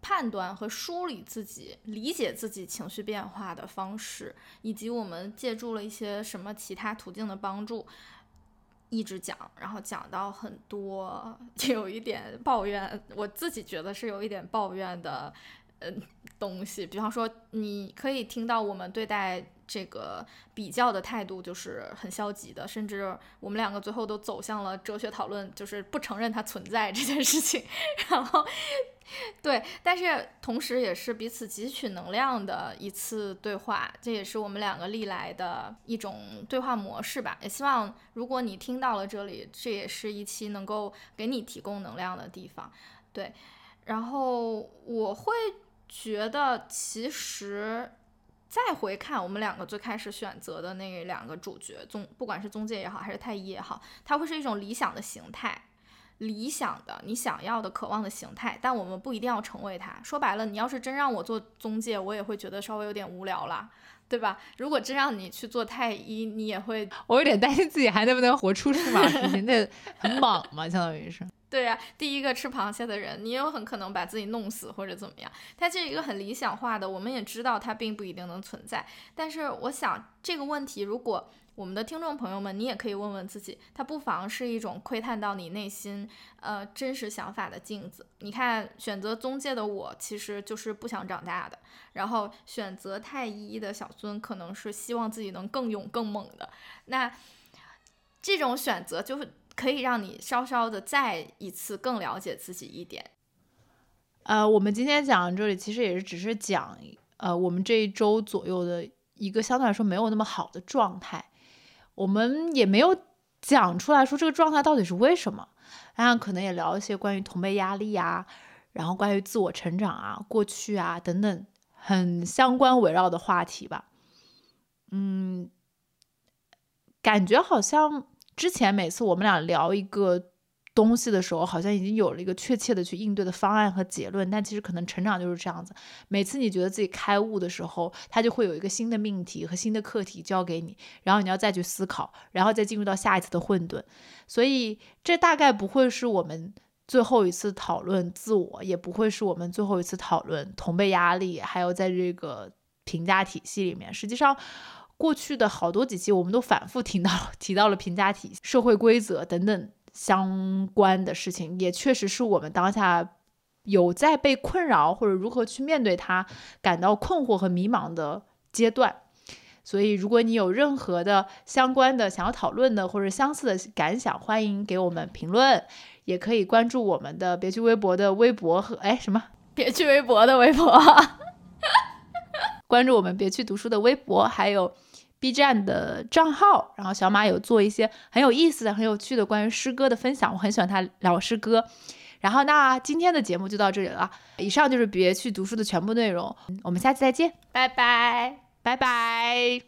判断和梳理自己、理解自己情绪变化的方式，以及我们借助了一些什么其他途径的帮助，一直讲，然后讲到很多，有一点抱怨，我自己觉得是有一点抱怨的。嗯，东西，比方说，你可以听到我们对待这个比较的态度就是很消极的，甚至我们两个最后都走向了哲学讨论，就是不承认它存在这件事情。然后，对，但是同时也是彼此汲取能量的一次对话，这也是我们两个历来的一种对话模式吧。也希望如果你听到了这里，这也是一期能够给你提供能量的地方。对，然后我会。觉得其实再回看我们两个最开始选择的那两个主角，宗不管是宗介也好，还是太医也好，它会是一种理想的形态，理想的你想要的、渴望的形态。但我们不一定要成为它。说白了，你要是真让我做宗介，我也会觉得稍微有点无聊了，对吧？如果真让你去做太医，你也会，我有点担心自己还能不能活出数码视频，那很莽嘛，相当于是。对呀，第一个吃螃蟹的人，你也有很可能把自己弄死或者怎么样。它这是一个很理想化的，我们也知道它并不一定能存在。但是我想这个问题，如果我们的听众朋友们，你也可以问问自己，它不妨是一种窥探到你内心呃真实想法的镜子。你看，选择中介的我其实就是不想长大的，然后选择太医的小孙可能是希望自己能更勇更猛的。那这种选择就是。可以让你稍稍的再一次更了解自己一点。呃，我们今天讲这里其实也是只是讲，呃，我们这一周左右的一个相对来说没有那么好的状态，我们也没有讲出来说这个状态到底是为什么。当然，可能也聊一些关于同辈压力啊，然后关于自我成长啊、过去啊等等很相关围绕的话题吧。嗯，感觉好像。之前每次我们俩聊一个东西的时候，好像已经有了一个确切的去应对的方案和结论，但其实可能成长就是这样子。每次你觉得自己开悟的时候，它就会有一个新的命题和新的课题交给你，然后你要再去思考，然后再进入到下一次的混沌。所以这大概不会是我们最后一次讨论自我，也不会是我们最后一次讨论同辈压力，还有在这个评价体系里面，实际上。过去的好多几期，我们都反复听到提到了评价体系、社会规则等等相关的事情，也确实是我们当下有在被困扰或者如何去面对它感到困惑和迷茫的阶段。所以，如果你有任何的相关的想要讨论的或者相似的感想，欢迎给我们评论，也可以关注我们的别去微博的微博和哎什么别去微博的微博。关注我们别去读书的微博，还有 B 站的账号。然后小马有做一些很有意思的、很有趣的关于诗歌的分享，我很喜欢他聊诗歌。然后那今天的节目就到这里了，以上就是别去读书的全部内容，我们下期再见，拜拜，拜拜。